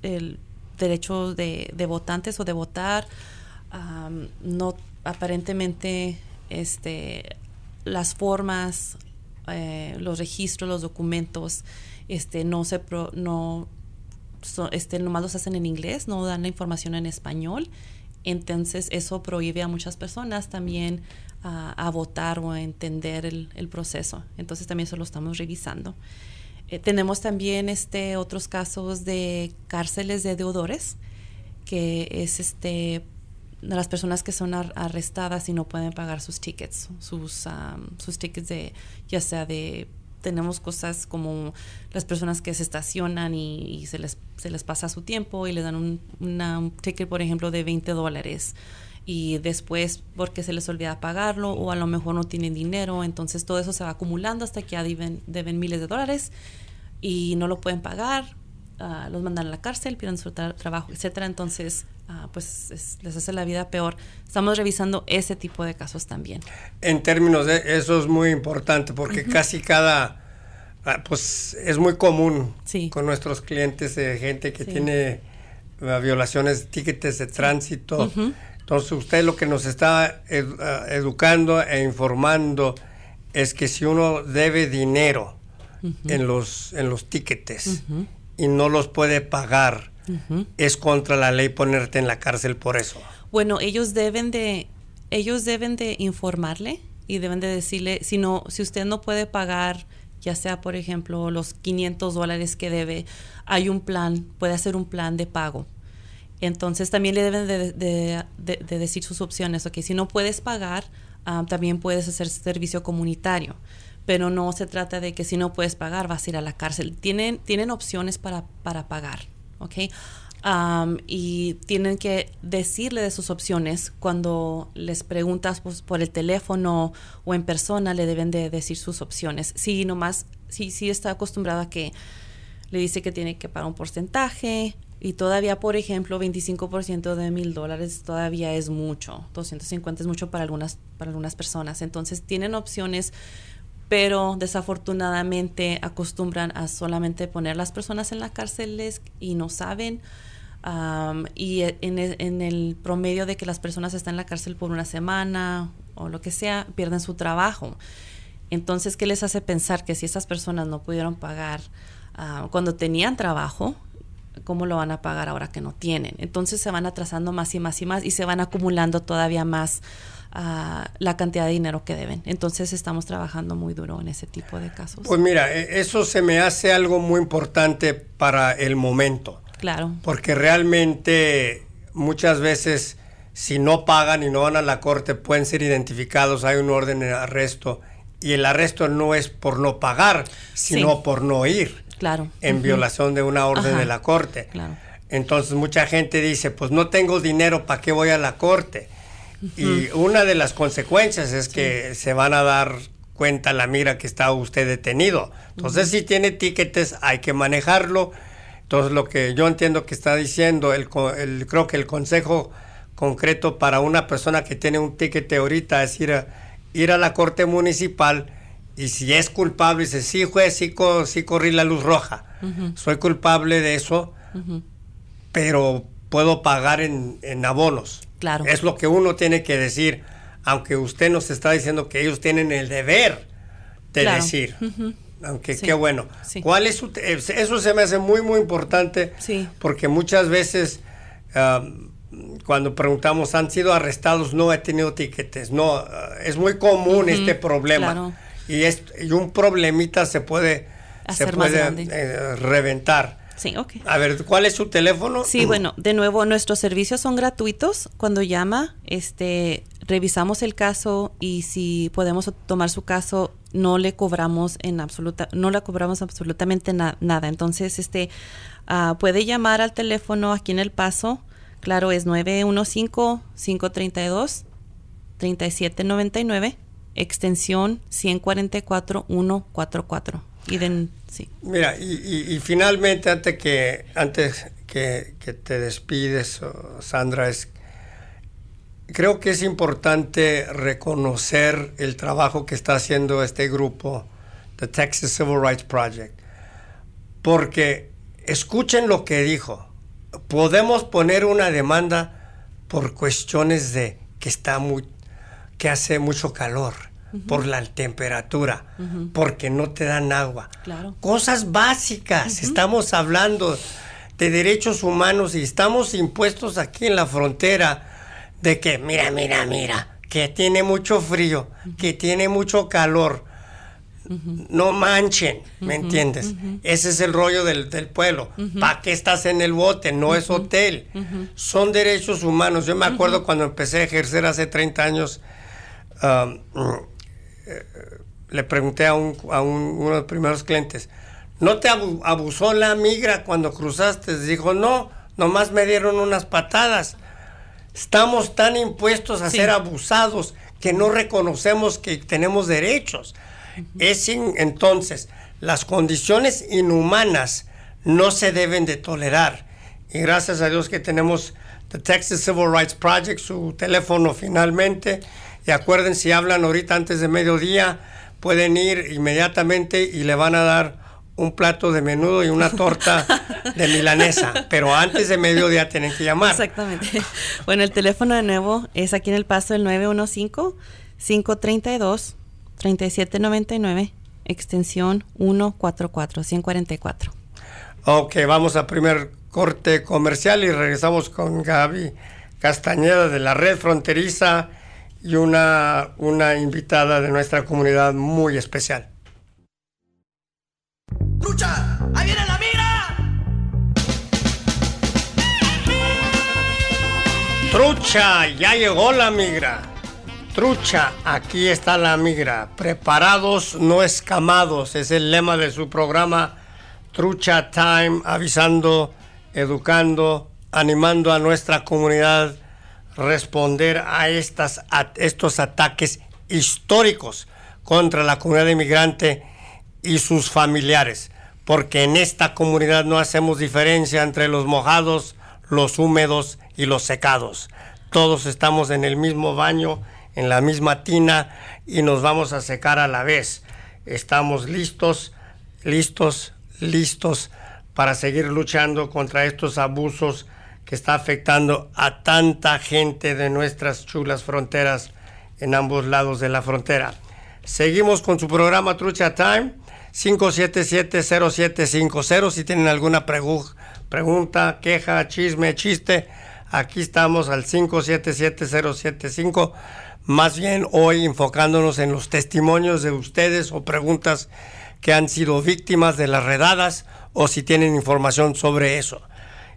Speaker 4: el derecho de, de votantes o de votar. Am, no, aparentemente, este, las formas, eh, los registros, los documentos, este, no se, pro- no, so- este, nomás los hacen en inglés, no dan la información en español. Entonces eso prohíbe a muchas personas también a votar o a entender el, el proceso. Entonces también eso lo estamos revisando. Eh, tenemos también este, otros casos de cárceles de deudores, que es este las personas que son ar- arrestadas y no pueden pagar sus tickets, sus, am, sus tickets de, ya sea de, tenemos cosas como las personas que se estacionan y, y se, les, se les pasa su tiempo y les dan un, una- un ticket, por ejemplo, de 20 dólares y después porque se les olvida pagarlo o a lo mejor no tienen dinero, entonces todo eso se va acumulando hasta que ya deben, deben miles de dólares y no lo pueden pagar, ah, los mandan a la cárcel, pierden su tra- trabajo, etcétera, entonces ah, pues es- les hace la vida peor. Estamos revisando ese tipo de casos también.
Speaker 2: En términos de eso es muy importante porque casi cada, ah, pues es muy común
Speaker 4: Sí.
Speaker 2: con nuestros clientes de gente que
Speaker 4: Sí.
Speaker 2: tiene violaciones, tickets de tránsito.
Speaker 4: Ujú.
Speaker 2: Entonces usted lo que nos está edu- ah, educando e informando es que si uno debe dinero en los en los tickets
Speaker 4: Ujú.
Speaker 2: y no los puede pagar, es contra la ley ponerte en la cárcel por eso.
Speaker 4: Bueno, ellos deben de ellos deben de informarle y deben de decirle si no si usted no puede pagar ya sea por ejemplo los 500 dólares que debe hay un plan puede hacer un plan de pago entonces también le deben de, de- de- de decir sus opciones ok si no puedes pagar ah, también puedes hacer servicio comunitario pero no se trata de que si no puedes pagar vas a ir a la cárcel. Tienen tienen opciones para para pagar ok Am, y tienen que decirle de sus opciones cuando les preguntas pues, por el teléfono o en persona le deben de decir sus opciones. Si nomás si si está acostumbrado a que le dice que tiene que pagar un porcentaje y todavía, por ejemplo, 25% de mil dólares todavía es mucho, 250 es mucho para algunas, para algunas personas. Entonces tienen opciones, pero desafortunadamente acostumbran a solamente poner las personas en las cárceles y no saben. Am, y en el, en el promedio de que las personas están en la cárcel por una semana o lo que sea, pierden su trabajo. Entonces, ¿qué les hace pensar que si esas personas no pudieron pagar ah, cuando tenían trabajo, cómo lo van a pagar ahora que no tienen? Entonces se van atrasando más y más y más y se van acumulando todavía más ah, la cantidad de dinero que deben. Entonces estamos trabajando muy duro en ese tipo de casos.
Speaker 2: Pues mira, e- eso se me hace algo muy importante para el momento.
Speaker 4: claro.
Speaker 2: Porque realmente muchas veces si no pagan y no van a la corte pueden ser identificados, hay un orden de arresto y el arresto no es por no pagar, sino
Speaker 4: Sí.
Speaker 2: por no ir
Speaker 4: Claro.
Speaker 2: en violación de una orden
Speaker 4: Ajá.
Speaker 2: de la corte.
Speaker 4: Claro.
Speaker 2: Entonces mucha gente dice, pues no tengo dinero, ¿para qué voy a la corte? Y una de las consecuencias es que se van a dar cuenta la mira que está usted detenido. Entonces si tiene tiquetes hay que manejarlo. Entonces lo que yo entiendo que está diciendo, el, el- creo que el consejo concreto para una persona que tiene un tiquete ahorita es ir a, ir a la corte municipal y si es culpable, dice, sí juez, sí, co- sí corrí la luz roja, soy culpable de eso, pero puedo pagar en, en abonos.
Speaker 4: Claro.
Speaker 2: Es lo que uno tiene que decir, aunque usted nos está diciendo que ellos tienen el deber de
Speaker 4: Claro.
Speaker 2: decir. Aunque
Speaker 4: Sí.
Speaker 2: qué bueno.
Speaker 4: Sí.
Speaker 2: ¿Cuál es su eso se me hace muy muy importante
Speaker 4: Sí.
Speaker 2: porque muchas veces cuando preguntamos han sido arrestados no he tenido tiquetes. No, ah, es muy común este problema.
Speaker 4: claro.
Speaker 2: Y es y un problemita se puede se
Speaker 4: Hacer
Speaker 2: puede eh, reventar.
Speaker 4: Sí, ok.
Speaker 2: A ver, ¿cuál es su teléfono?
Speaker 4: Sí, bueno, de nuevo, nuestros servicios son gratuitos. Cuando llama, este, revisamos el caso y si podemos tomar su caso, no le cobramos en absoluta, no le cobramos absolutamente na- nada. Entonces, este, ah, puede llamar al teléfono aquí en El Paso. Claro, es 915-532-3799, extensión 144144. Y de, Sí.
Speaker 2: Mira, y, finalmente, antes que, antes que, te despides, Sandra, es, creo que es importante reconocer el trabajo que está haciendo este grupo, The Texas Civil Rights Project, porque escuchen lo que dijo. Podemos poner una demanda por cuestiones de que está muy, que hace mucho calor, por la temperatura, porque no te dan agua. Cosas básicas. Estamos hablando de derechos humanos y estamos impuestos aquí en la frontera de que, mira, mira, mira, que tiene mucho frío, que tiene mucho calor. No manchen, ¿me entiendes? Ese es el rollo del, pueblo. ¿Para qué estás en el bote? No es hotel. Son derechos humanos. Yo me acuerdo cuando empecé a ejercer hace 30 años, um, eh, le pregunté a, un, uno de los primeros clientes, ¿no te abusó la migra cuando cruzaste? Dijo, no, nomás me dieron unas patadas. Estamos tan impuestos a ser abusados que no reconocemos que tenemos derechos. Es entonces, las condiciones inhumanas no se deben de tolerar. Y gracias a Dios que tenemos The Texas Civil Rights Project, su teléfono finalmente. Y acuerden, si hablan ahorita antes de mediodía, pueden ir inmediatamente y le van a dar un plato de menudo y una torta de milanesa, pero antes de mediodía tienen que llamar.
Speaker 4: Exactamente. Bueno, el teléfono de nuevo es aquí en el paso del 915-532-3799, extensión 144, 144.
Speaker 2: Ok, vamos a primer corte comercial y regresamos con Gaby Castañeda de la red fronteriza y una, una invitada de nuestra comunidad muy especial.
Speaker 1: ¡Trucha! ¡Ahí viene la migra!
Speaker 2: ¡Trucha! Ya llegó la migra. Trucha, aquí está la migra. Preparados, no escamados. Es el lema de su programa Trucha Time, avisando, educando, animando a nuestra comunidad responder a, estas, estos ataques históricos contra la comunidad inmigrante y sus familiares, porque en esta comunidad no hacemos diferencia entre los mojados, los húmedos y los secados. Todos estamos en el mismo baño, en la misma tina y nos vamos a secar a la vez. Estamos listos, listos, listos para seguir luchando contra estos abusos que está afectando a tanta gente de nuestras chulas fronteras en ambos lados de la frontera. Seguimos con su programa Trucha Time 5770750. Si tienen alguna pregunta, queja, chisme, chiste, aquí estamos al 5770750. Más bien hoy enfocándonos en los testimonios de ustedes o preguntas que han sido víctimas de las redadas o si tienen información sobre eso.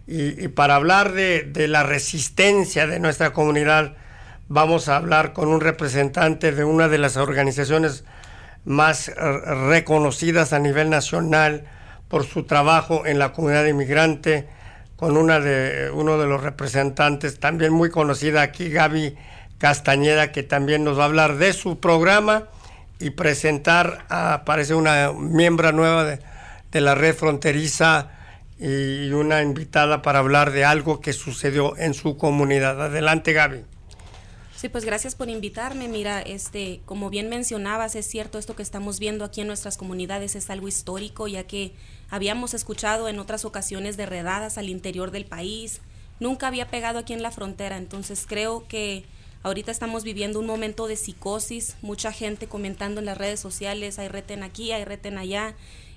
Speaker 2: Y, para hablar de, de la resistencia de nuestra comunidad, vamos a hablar con un representante de una de las organizaciones más reconocidas a nivel nacional por su trabajo en la comunidad inmigrante, con una de, uno de los representantes también muy conocida aquí, Gaby Castañeda, que también nos va a hablar de su programa y presentar, a, parece una miembro nueva de, de la red fronteriza y una invitada para hablar de algo que sucedió en su comunidad. Adelante, Gaby.
Speaker 6: Sí, pues gracias por invitarme. Mira, este, como bien mencionabas, es cierto esto que estamos viendo aquí en nuestras comunidades es algo histórico, ya que habíamos escuchado en otras ocasiones de redadas al interior del país. Nunca había pegado aquí en la frontera, entonces creo que ahorita estamos viviendo un momento de psicosis, mucha gente comentando en las redes sociales, hay reten aquí, hay reten allá.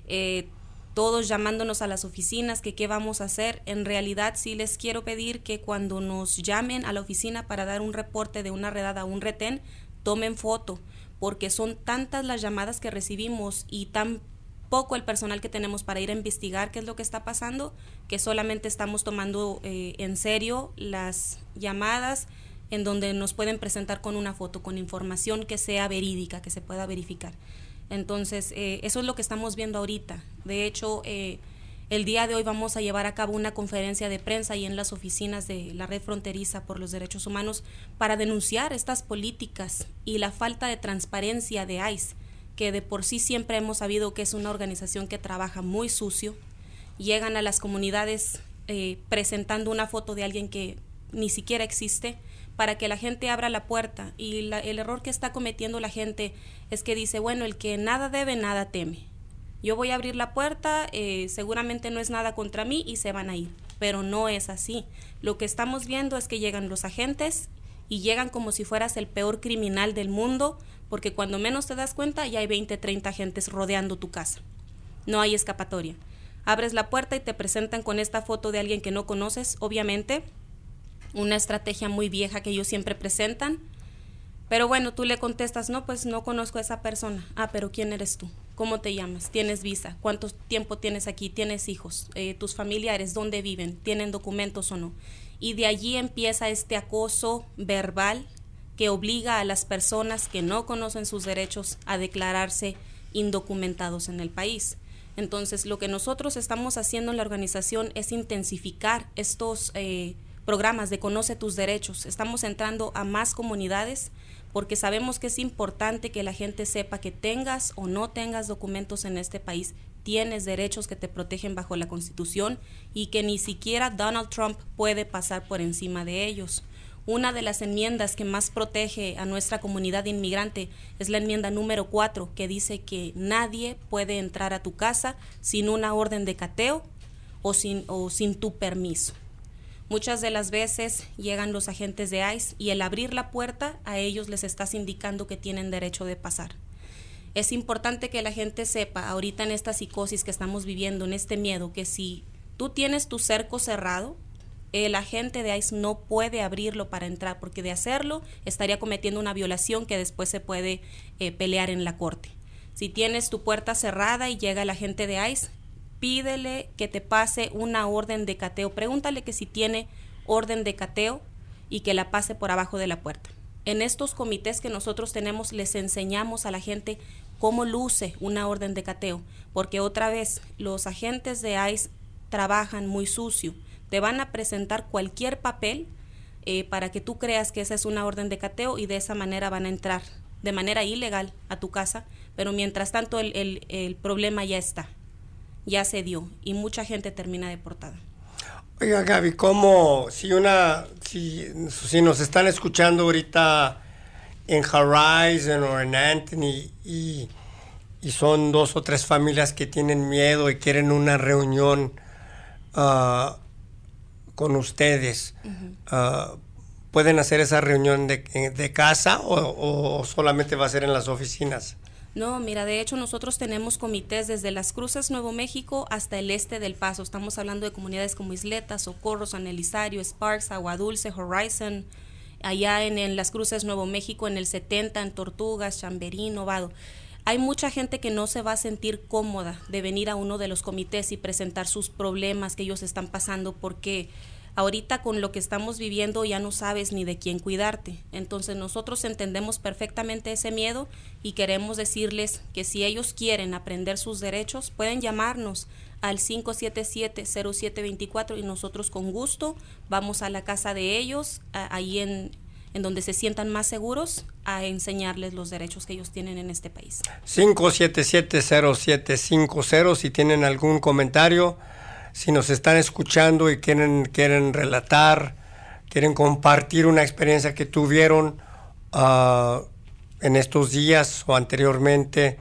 Speaker 6: Eh, todos llamándonos a las oficinas, que qué vamos a hacer. En realidad sí les quiero pedir que cuando nos llamen a la oficina para dar un reporte de una redada o un retén, tomen foto, porque son tantas las llamadas que recibimos y tan poco el personal que tenemos para ir a investigar qué es lo que está pasando, que solamente estamos tomando eh, en serio las llamadas en donde nos pueden presentar con una foto, con información que sea verídica, que se pueda verificar. Entonces, eh, eso es lo que estamos viendo ahorita. De hecho, eh, el día de hoy vamos a llevar a cabo una conferencia de prensa y en las oficinas de la Red Fronteriza por los Derechos Humanos para denunciar estas políticas y la falta de transparencia de ICE que de por sí siempre hemos sabido que es una organización que trabaja muy sucio. Llegan a las comunidades eh, presentando una foto de alguien que ni siquiera existe para que la gente abra la puerta. Y el error que está cometiendo la gente es que dice, bueno, el que nada debe, nada teme. Yo voy a abrir la puerta, eh, seguramente no es nada contra mí y se van a ir. Pero no es así. Lo que estamos viendo es que llegan los agentes y llegan como si fueras el peor criminal del mundo, porque cuando menos te das cuenta ya hay 20, 30 agentes rodeando tu casa. No hay escapatoria. Abres la puerta y te presentan con esta foto de alguien que no conoces, obviamente, una estrategia muy vieja que ellos siempre presentan. Pero bueno, tú le contestas, no, pues no conozco a esa persona. Ah, pero ¿quién eres tú? ¿Cómo te llamas? ¿Tienes visa? ¿Cuánto tiempo tienes aquí? ¿Tienes hijos? Eh, ¿Tus familiares dónde viven? ¿Tienen documentos o no? Y de allí empieza este acoso verbal que obliga a las personas que no conocen sus derechos a declararse indocumentados en el país. Entonces, lo que nosotros estamos haciendo en la organización es intensificar estos eh, programas de Conoce tus derechos. Estamos entrando a más comunidades porque sabemos que es importante que la gente sepa que tengas o no tengas documentos en este país, tienes derechos que te protegen bajo la Constitución y que ni siquiera Donald Trump puede pasar por encima de ellos. Una de las enmiendas que más protege a nuestra comunidad inmigrante es la enmienda número 4, que dice que nadie puede entrar a tu casa sin una orden de cateo o sin, o sin tu permiso. Muchas de las veces llegan los agentes de ICE y el abrir la puerta a ellos les estás indicando que tienen derecho de pasar. Es importante que la gente sepa ahorita en esta psicosis que estamos viviendo, en este miedo, que si tú tienes tu cerco cerrado, el agente de ICE no puede abrirlo para entrar, porque de hacerlo estaría cometiendo una violación que después se puede eh, pelear en la corte. Si tienes tu puerta cerrada y llega el agente de ICE, pídele que te pase una orden de cateo. Pregúntale que si tiene orden de cateo y que la pase por abajo de la puerta. En estos comités que nosotros tenemos les enseñamos a la gente cómo luce una orden de cateo, porque otra vez los agentes de ICE trabajan muy sucio. Te van a presentar cualquier papel eh, para que tú creas que esa es una orden de cateo y de esa manera van a entrar de manera ilegal a tu casa, pero mientras tanto el, el problema ya está ya se dio y mucha gente termina deportada.
Speaker 2: Oiga, Gaby, ¿cómo si una si, si nos están escuchando ahorita en Horizon o en Anthony y, y, son dos o tres familias que tienen miedo y quieren una reunión uh, con ustedes, uh, ¿pueden hacer esa reunión de, de casa o, o solamente va a ser en las oficinas?
Speaker 6: No, mira, de hecho nosotros tenemos comités desde las Cruces Nuevo México hasta el este del Paso. Estamos hablando de comunidades como Isleta, Socorro, San Elizario, Sparks, Agua Dulce, Horizon, allá en, las Cruces Nuevo México, en el 70, en Tortugas, Chamberí, Novado. Hay mucha gente que no se va a sentir cómoda de venir a uno de los comités y presentar sus problemas que ellos están pasando porque Ahorita con lo que estamos viviendo ya no sabes ni de quién cuidarte. Entonces nosotros entendemos perfectamente ese miedo y queremos decirles que si ellos quieren aprender sus derechos, pueden llamarnos al 577-0724 y nosotros con gusto vamos a la casa de ellos, ahí en, en donde se sientan más seguros a enseñarles los derechos que ellos tienen en este país.
Speaker 2: 577-0750, si tienen algún comentario si nos están escuchando y quieren, quieren relatar, quieren compartir una experiencia que tuvieron ah, en estos días o anteriormente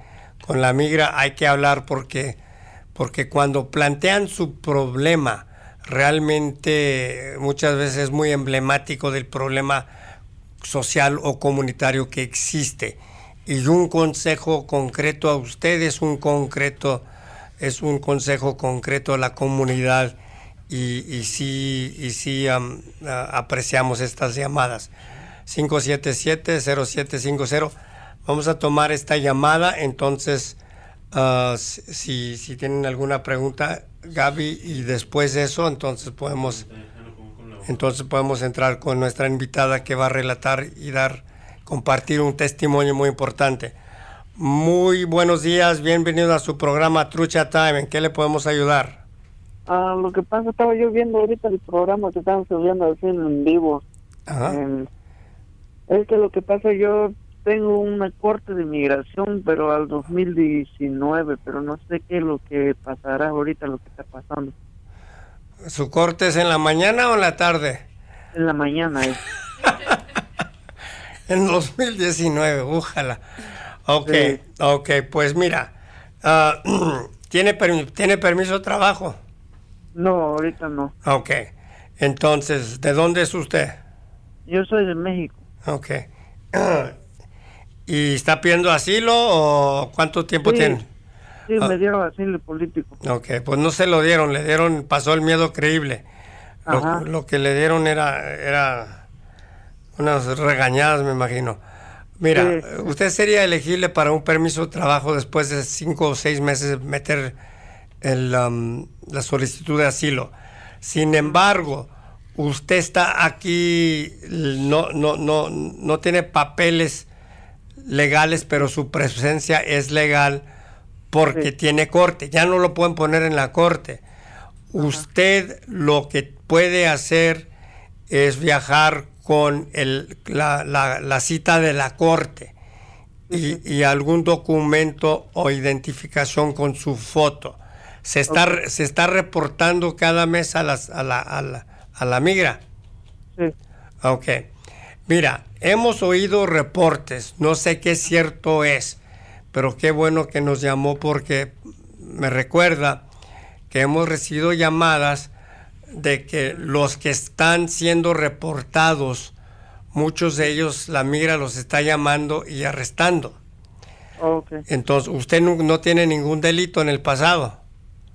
Speaker 2: con la migra, hay que hablar porque, porque cuando plantean su problema, realmente muchas veces es muy emblemático del problema social o comunitario que existe. Y un consejo concreto a ustedes, un concreto es un consejo concreto a la comunidad y, y sí, y sí apreciamos estas llamadas. 577-0750. Vamos a tomar esta llamada, entonces, ah, si, si tienen alguna pregunta, Gaby, y después de eso, entonces podemos, entonces podemos entrar con nuestra invitada que va a relatar y dar, compartir un testimonio muy importante. Muy buenos días, bienvenido a su programa Trucha Time. ¿En qué le podemos ayudar?
Speaker 7: Ah, lo que pasa, estaba yo viendo ahorita el programa que están subiendo al cine en vivo. Ajá. es que lo que pasa, yo tengo una corte de inmigración, pero al 2019, pero no sé qué es lo que pasará ahorita, lo que está pasando.
Speaker 2: ¿Su corte es en la mañana o en la tarde?
Speaker 7: En la mañana es.
Speaker 2: en 2019, ojalá. Ok, ok, pues mira, ah, ¿tiene, ¿tiene permiso de trabajo?
Speaker 7: No, ahorita no.
Speaker 2: Ok, entonces, ¿de dónde es usted?
Speaker 7: Yo soy de México.
Speaker 2: Ok. ¿Y está pidiendo asilo o cuánto tiempo tiene?
Speaker 7: Sí, me ah. dieron asilo político.
Speaker 2: Ok, pues no se lo dieron, le dieron, pasó el miedo creíble. Lo, lo, que le dieron era, era unas regañadas, me imagino. Mira, usted sería elegible para un permiso de trabajo después de cinco o seis meses de meter el, um, la solicitud de asilo. Sin embargo, usted está aquí, no, no, no, no tiene papeles legales, pero su presencia es legal porque tiene corte. Ya no lo pueden poner en la corte. Usted lo que puede hacer es viajar con el, la, la, cita de la corte y, algún documento o identificación con su foto. Se está, se está reportando cada mes a, las, a, la, a, la, a la migra.
Speaker 7: Sí.
Speaker 2: Ok. Mira, hemos oído reportes, no sé qué cierto es, pero qué bueno que nos llamó porque me recuerda que hemos recibido llamadas de que los que están siendo reportados, muchos de ellos la migra los está llamando y arrestando. Entonces, ¿usted no, tiene ningún delito en el pasado?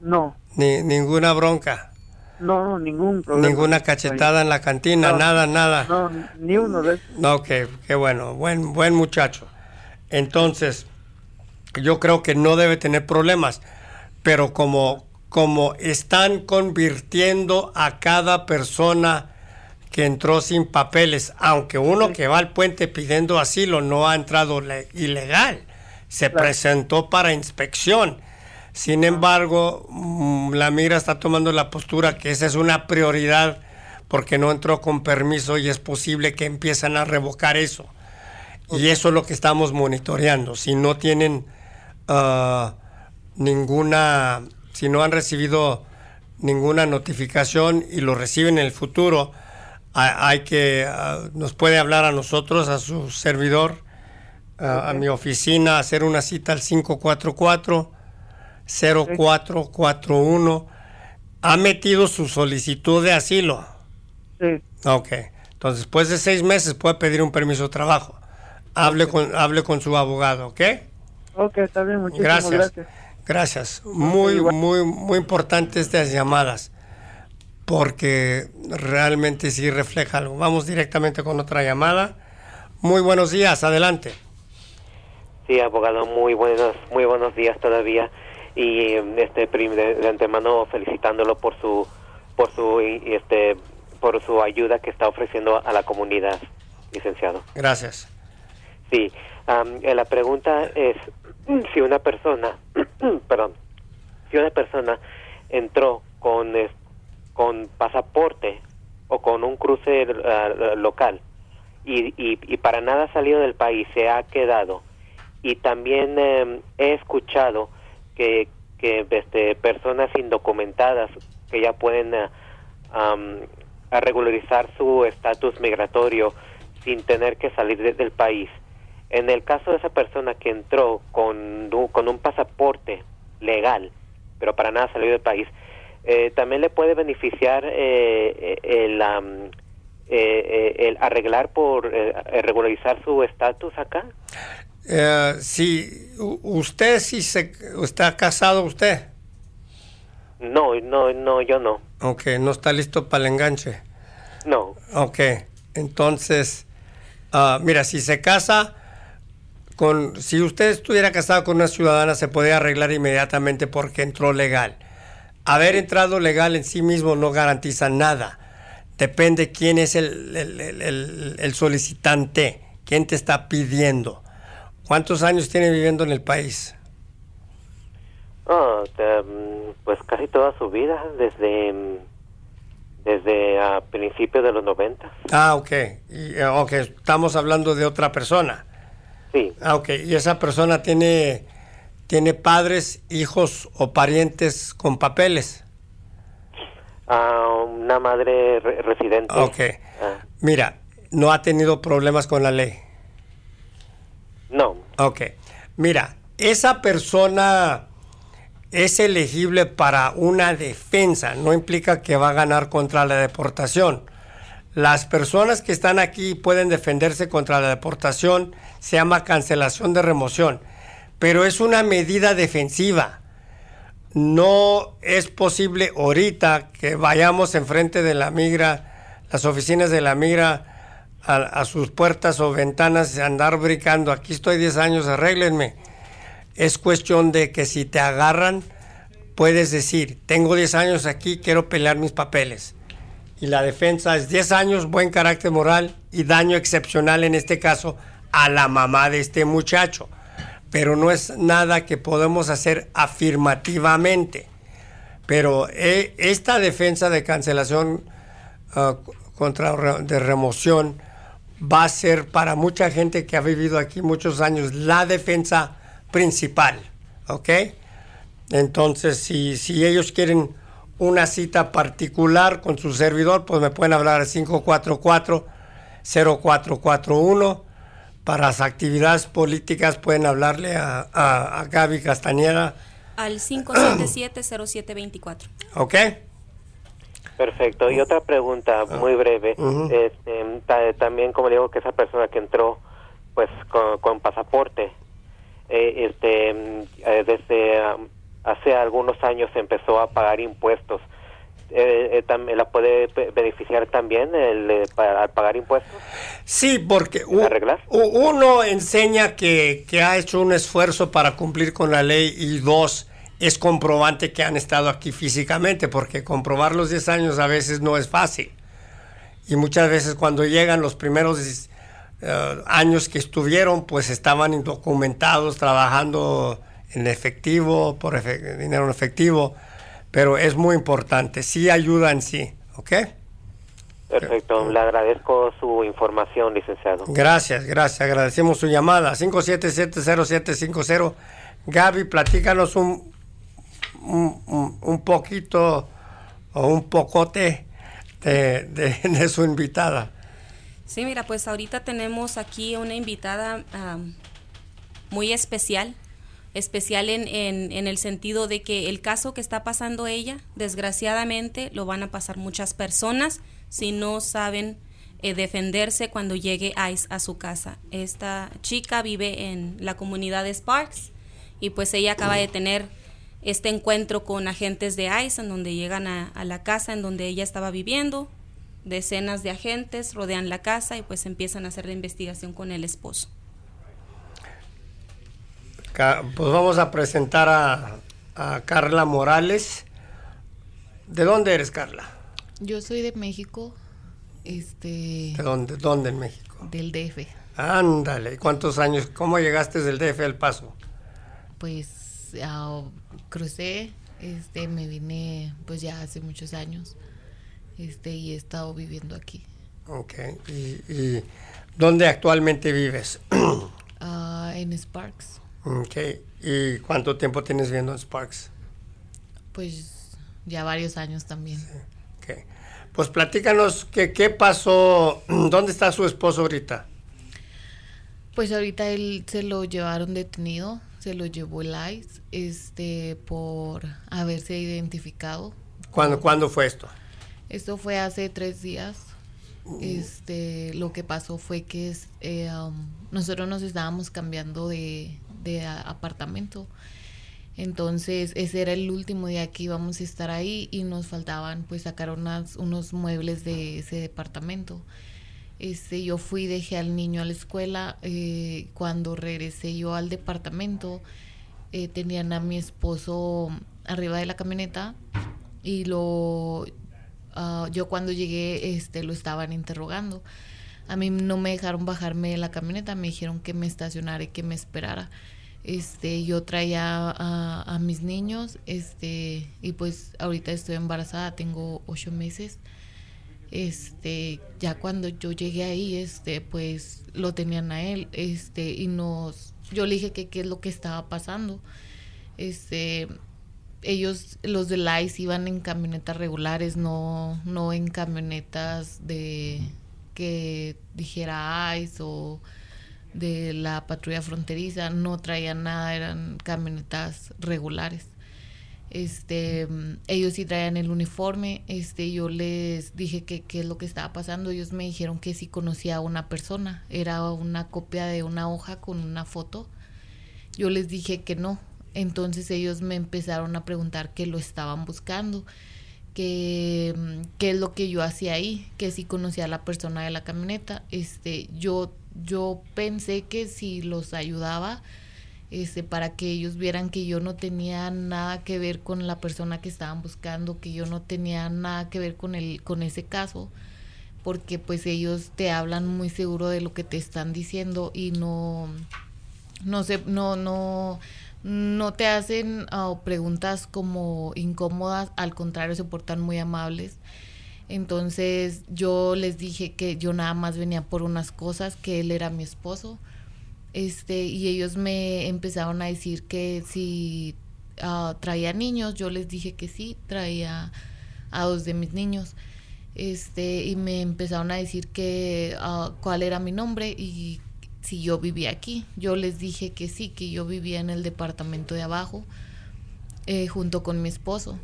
Speaker 7: No.
Speaker 2: Ni, ninguna bronca.
Speaker 7: No, ningún problema.
Speaker 2: Ninguna cachetada en la cantina, nada, nada.
Speaker 7: No, ni uno de esos.
Speaker 2: No, qué bueno, buen, buen muchacho. Entonces, yo creo que no debe tener problemas, pero como, como están convirtiendo a cada persona que entró sin papeles, aunque uno que va al puente pidiendo asilo no ha entrado ilegal, se presentó para inspección. Sin embargo, mm, la mira está tomando la postura que esa es una prioridad porque no entró con permiso y es posible que empiezan a revocar eso. Y eso es lo que estamos monitoreando. Si no tienen ah, ninguna si no han recibido ninguna notificación y lo reciben en el futuro, hay, que, nos puede hablar a nosotros, a su servidor, a mi oficina, hacer una cita al 544-0441. ¿Ha metido su solicitud de asilo?
Speaker 7: Sí.
Speaker 2: Ok. Entonces, después de seis meses puede pedir un permiso de trabajo. Hable, con, hable con su abogado, ¿ok?
Speaker 7: Ok, está bien, muchísimas gracias.
Speaker 2: Gracias. Muy, muy, muy importantes estas llamadas, porque realmente sí refleja algo. Vamos directamente con otra llamada. Muy buenos días, adelante.
Speaker 8: Sí, abogado, muy buenos, muy buenos días todavía. Y este de antemano felicitándolo por su, por su, este, por su ayuda que está ofreciendo a la comunidad, licenciado.
Speaker 2: Gracias.
Speaker 8: Sí, eh, la pregunta es, si una persona, perdón, si una persona entró con, con pasaporte o con un cruce uh, local y, y, y, para nada salido del país, se ha quedado. Y también em, he escuchado que, que este, personas indocumentadas que ya pueden uh, regularizar su estatus migratorio sin tener que salir del país. En el caso de esa persona que entró con, con un pasaporte legal, pero para nada salió del país, eh, también le puede beneficiar eh, el, eh, el, arreglar por regularizar su estatus acá.
Speaker 2: si usted si se está casado usted.
Speaker 8: No, no, no, yo no.
Speaker 2: Ok, no está listo para el enganche.
Speaker 8: No.
Speaker 2: Ok, entonces, ah, mira, si se casa, si usted estuviera casado con una ciudadana se puede arreglar inmediatamente porque entró legal. Haber entrado legal en sí mismo no garantiza nada. Depende quién es el, solicitante, quién te está pidiendo. ¿Cuántos años tiene viviendo en el país?
Speaker 8: Oh, pues casi toda su vida, desde, desde a principios de los 90.
Speaker 2: Ah, ok. Y, ok, estamos hablando de otra persona.
Speaker 8: Sí.
Speaker 2: Ah, ok. ¿Y esa persona tiene, tiene padres, hijos o parientes con papeles?
Speaker 8: Ah, una madre re- residente.
Speaker 2: Ok.
Speaker 8: Ah,
Speaker 2: Mira, no ha tenido problemas con la ley.
Speaker 8: no.
Speaker 2: Ok. Mira, esa persona es elegible para una defensa. No implica que va a ganar contra la deportación. Las personas que están aquí pueden defenderse contra la deportación. Se llama cancelación de remoción. Pero es una medida defensiva. No es posible ahorita que vayamos enfrente de la migra, las oficinas de la migra, a, sus puertas o ventanas y andar brincando. Aquí estoy 10 años, arréglenme. Es cuestión de que si te agarran, puedes decir, tengo 10 años aquí, quiero pelear mis papeles. Y la defensa es 10 años, buen carácter moral y daño excepcional en este caso a la mamá de este muchacho. Pero no es nada que podemos hacer afirmativamente. Pero eh, esta defensa de cancelación ah, contra de remoción va a ser para mucha gente que ha vivido aquí muchos años la defensa principal, ¿ok? Entonces, si, si ellos quieren una cita particular con su servidor, pues me pueden hablar al 544-0441. Para las actividades políticas pueden hablarle a, a, a Gaby Castañeda,
Speaker 6: Al 577-0724.
Speaker 2: ¿ok?
Speaker 8: Perfecto. Y otra pregunta muy breve. Este, ta- también, como digo, que esa persona que entró pues con, con pasaporte, eh, este, eh, desde um, hace algunos años empezó a pagar impuestos. Eh, eh, ¿La puede beneficiar también el, eh, pagar impuestos?
Speaker 2: Sí, porque uno enseña que, que ha hecho un esfuerzo para cumplir con la ley y dos, es comprobante que han estado aquí físicamente, porque comprobar los 10 años a veces no es fácil. Y muchas veces cuando llegan los primeros eh, años que estuvieron, pues estaban indocumentados, trabajando en efectivo, por dinero en efectivo, pero es muy importante, sí ayuda en sí, ¿ok?
Speaker 8: Perfecto. Le agradezco su información, licenciado.
Speaker 2: Gracias, gracias. Agradecemos su llamada. 5770750. Gaby, platícanos un, un, poquito o un pocote de, de- de su invitada.
Speaker 6: Sí, mira, pues ahorita tenemos aquí una invitada muy especial, especial en, en, en el sentido de que el caso que está pasando ella, desgraciadamente, lo van a pasar muchas personas si no saben eh, defenderse cuando llegue ICE a su casa. Esta chica vive en la comunidad de Sparks y pues ella acaba de tener este encuentro con agentes de ICE en donde llegan a, a la casa en donde ella estaba viviendo. Decenas de agentes rodean la casa y pues empiezan a hacer la investigación con el esposo.
Speaker 2: Pues vamos a presentar a, a Carla Morales. ¿De dónde eres, Carla?
Speaker 9: Yo soy de México, este,
Speaker 2: ¿De dónde, dónde en México?
Speaker 9: del DF.
Speaker 2: Ándale, ¿cuántos años? ¿Cómo llegaste del DF al Paso?
Speaker 9: Pues ah, crucé, este, me vine pues ya hace muchos años, este, y he estado viviendo aquí.
Speaker 2: Ok. ¿Y, y dónde actualmente vives?
Speaker 9: Ah, en Sparks,
Speaker 2: ok. ¿Y cuánto tiempo tienes viviendo en Sparks?
Speaker 9: pues ya varios años también.
Speaker 2: Ok. Pues platícanos que, qué pasó, dónde está su esposo ahorita.
Speaker 9: Pues ahorita él se lo llevaron detenido, se lo llevó el ICE, este, por haberse identificado.
Speaker 2: ¿Cuándo, ¿cuándo fue esto?
Speaker 9: Esto fue hace tres días. Este, lo que pasó fue que es, eh, um, nosotros nos estábamos cambiando de, de apartamento. Entonces, ese era el último día que íbamos a estar ahí y nos faltaban pues sacar unas, unos muebles de ese departamento. Este, yo fui, dejé al niño a la escuela. eh, cuando regresé yo al departamento, eh, tenían a mi esposo arriba de la camioneta y lo ah, yo cuando llegué este lo estaban interrogando a mí no me dejaron bajarme de la camioneta me dijeron que me estacionara y que me esperara este yo traía a, mis niños este y pues ahorita estoy embarazada tengo ocho meses Este, ya cuando yo llegué ahí, este, pues lo tenían a él, este, y nos, yo le dije que qué es lo que estaba pasando. Este, ellos, los de ICE, iban en camionetas regulares, no, no en camionetas de que dijera ICE o de la patrulla fronteriza, no traían nada, eran camionetas regulares. Este, ellos sí traían el uniforme, este, yo les dije que qué es lo que estaba pasando, ellos me dijeron que sí conocía a una persona, era una copia de una hoja con una foto. Yo les dije que no, entonces ellos me empezaron a preguntar qué lo estaban buscando, que qué es lo que yo hacía ahí, que si conocía a la persona de la camioneta. Este, yo, yo pensé que si los ayudaba, este, para que ellos vieran que yo no tenía nada que ver con la persona que estaban buscando, que yo no tenía nada que ver con el, con ese caso, porque pues ellos te hablan muy seguro de lo que te están diciendo y no, no sé, no, no, no te hacen ah, preguntas como incómodas, al contrario, se portan muy amables. Entonces yo les dije que yo nada más venía por unas cosas, que él era mi esposo. Este, y ellos me empezaron a decir que si ah, traía niños, yo les dije que sí, traía a dos de mis niños. Este, y me empezaron a decir que ah, cuál era mi nombre y si yo vivía aquí. Yo les dije que sí, que yo vivía en el departamento de abajo eh, junto con mi esposo.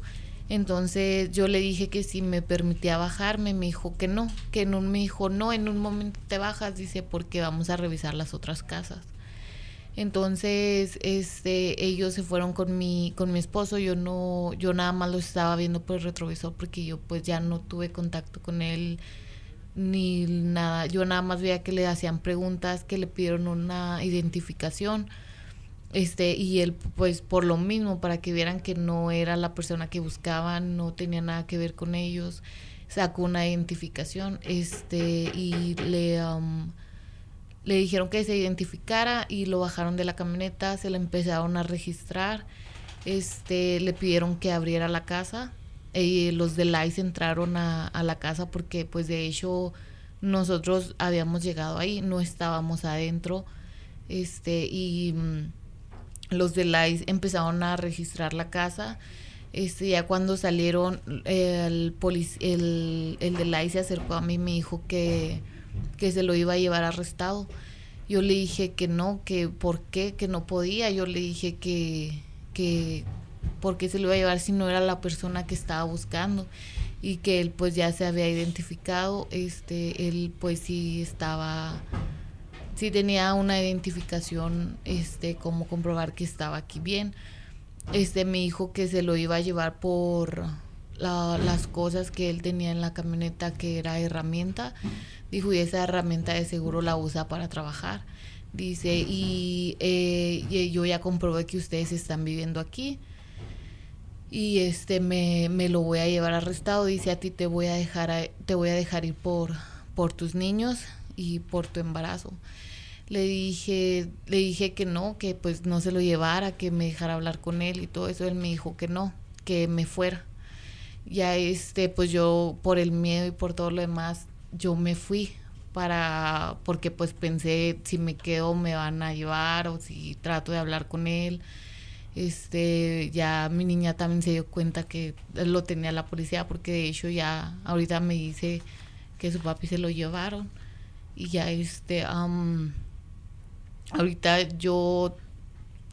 Speaker 9: Entonces yo le dije que si me permitía bajarme, me dijo que no, que no me dijo no, en un momento te bajas, dice, porque vamos a revisar las otras casas. Entonces, este, ellos se fueron con mi, con mi esposo, yo no, yo nada más lo estaba viendo por el retrovisor porque yo pues ya no tuve contacto con él ni nada. Yo nada más veía que le hacían preguntas, que le pidieron una identificación. Este, y él, pues por lo mismo, para que vieran que no era la persona que buscaban, no tenía nada que ver con ellos, sacó una identificación, este, y le, um, le dijeron que se identificara y lo bajaron de la camioneta, se le empezaron a registrar, este, le pidieron que abriera la casa, eh, los de ICE entraron a, la casa porque pues de hecho nosotros habíamos llegado ahí, no estábamos adentro, este, y mm, los de ICE empezaron a registrar la casa. Este, ya cuando salieron, el, el, el de ICE se acercó a mí y me dijo que, que se lo iba a llevar arrestado. Yo le dije que no, que por qué, que no podía. Yo le dije que, que por qué se lo iba a llevar si no era la persona que estaba buscando y que él pues ya se había identificado, este, él pues sí estaba, sí tenía una identificación, este, como comprobar que estaba aquí bien. Este, me dijo que se lo iba a llevar por las cosas que él tenía en la camioneta que era herramienta. Dijo, y esa herramienta de seguro la usa para trabajar. Dice, y, eh, y yo ya comprobé que ustedes están viviendo aquí y este me, me, lo voy a llevar arrestado. Dice a ti te voy a dejar te voy a dejar ir por por tus niños y por tu embarazo le dije le dije que no que pues no se lo llevara que me dejara hablar con él y todo eso. Él me dijo que no que me fuera. Ya este pues yo por el miedo y por todo lo demás yo me fui para porque pues pensé si me quedo me van a llevar o si trato de hablar con él este ya mi niña también se dio cuenta que lo tenía la policía porque de hecho ya ahorita me dice que su papi se lo llevaron. Y ya este ahorita yo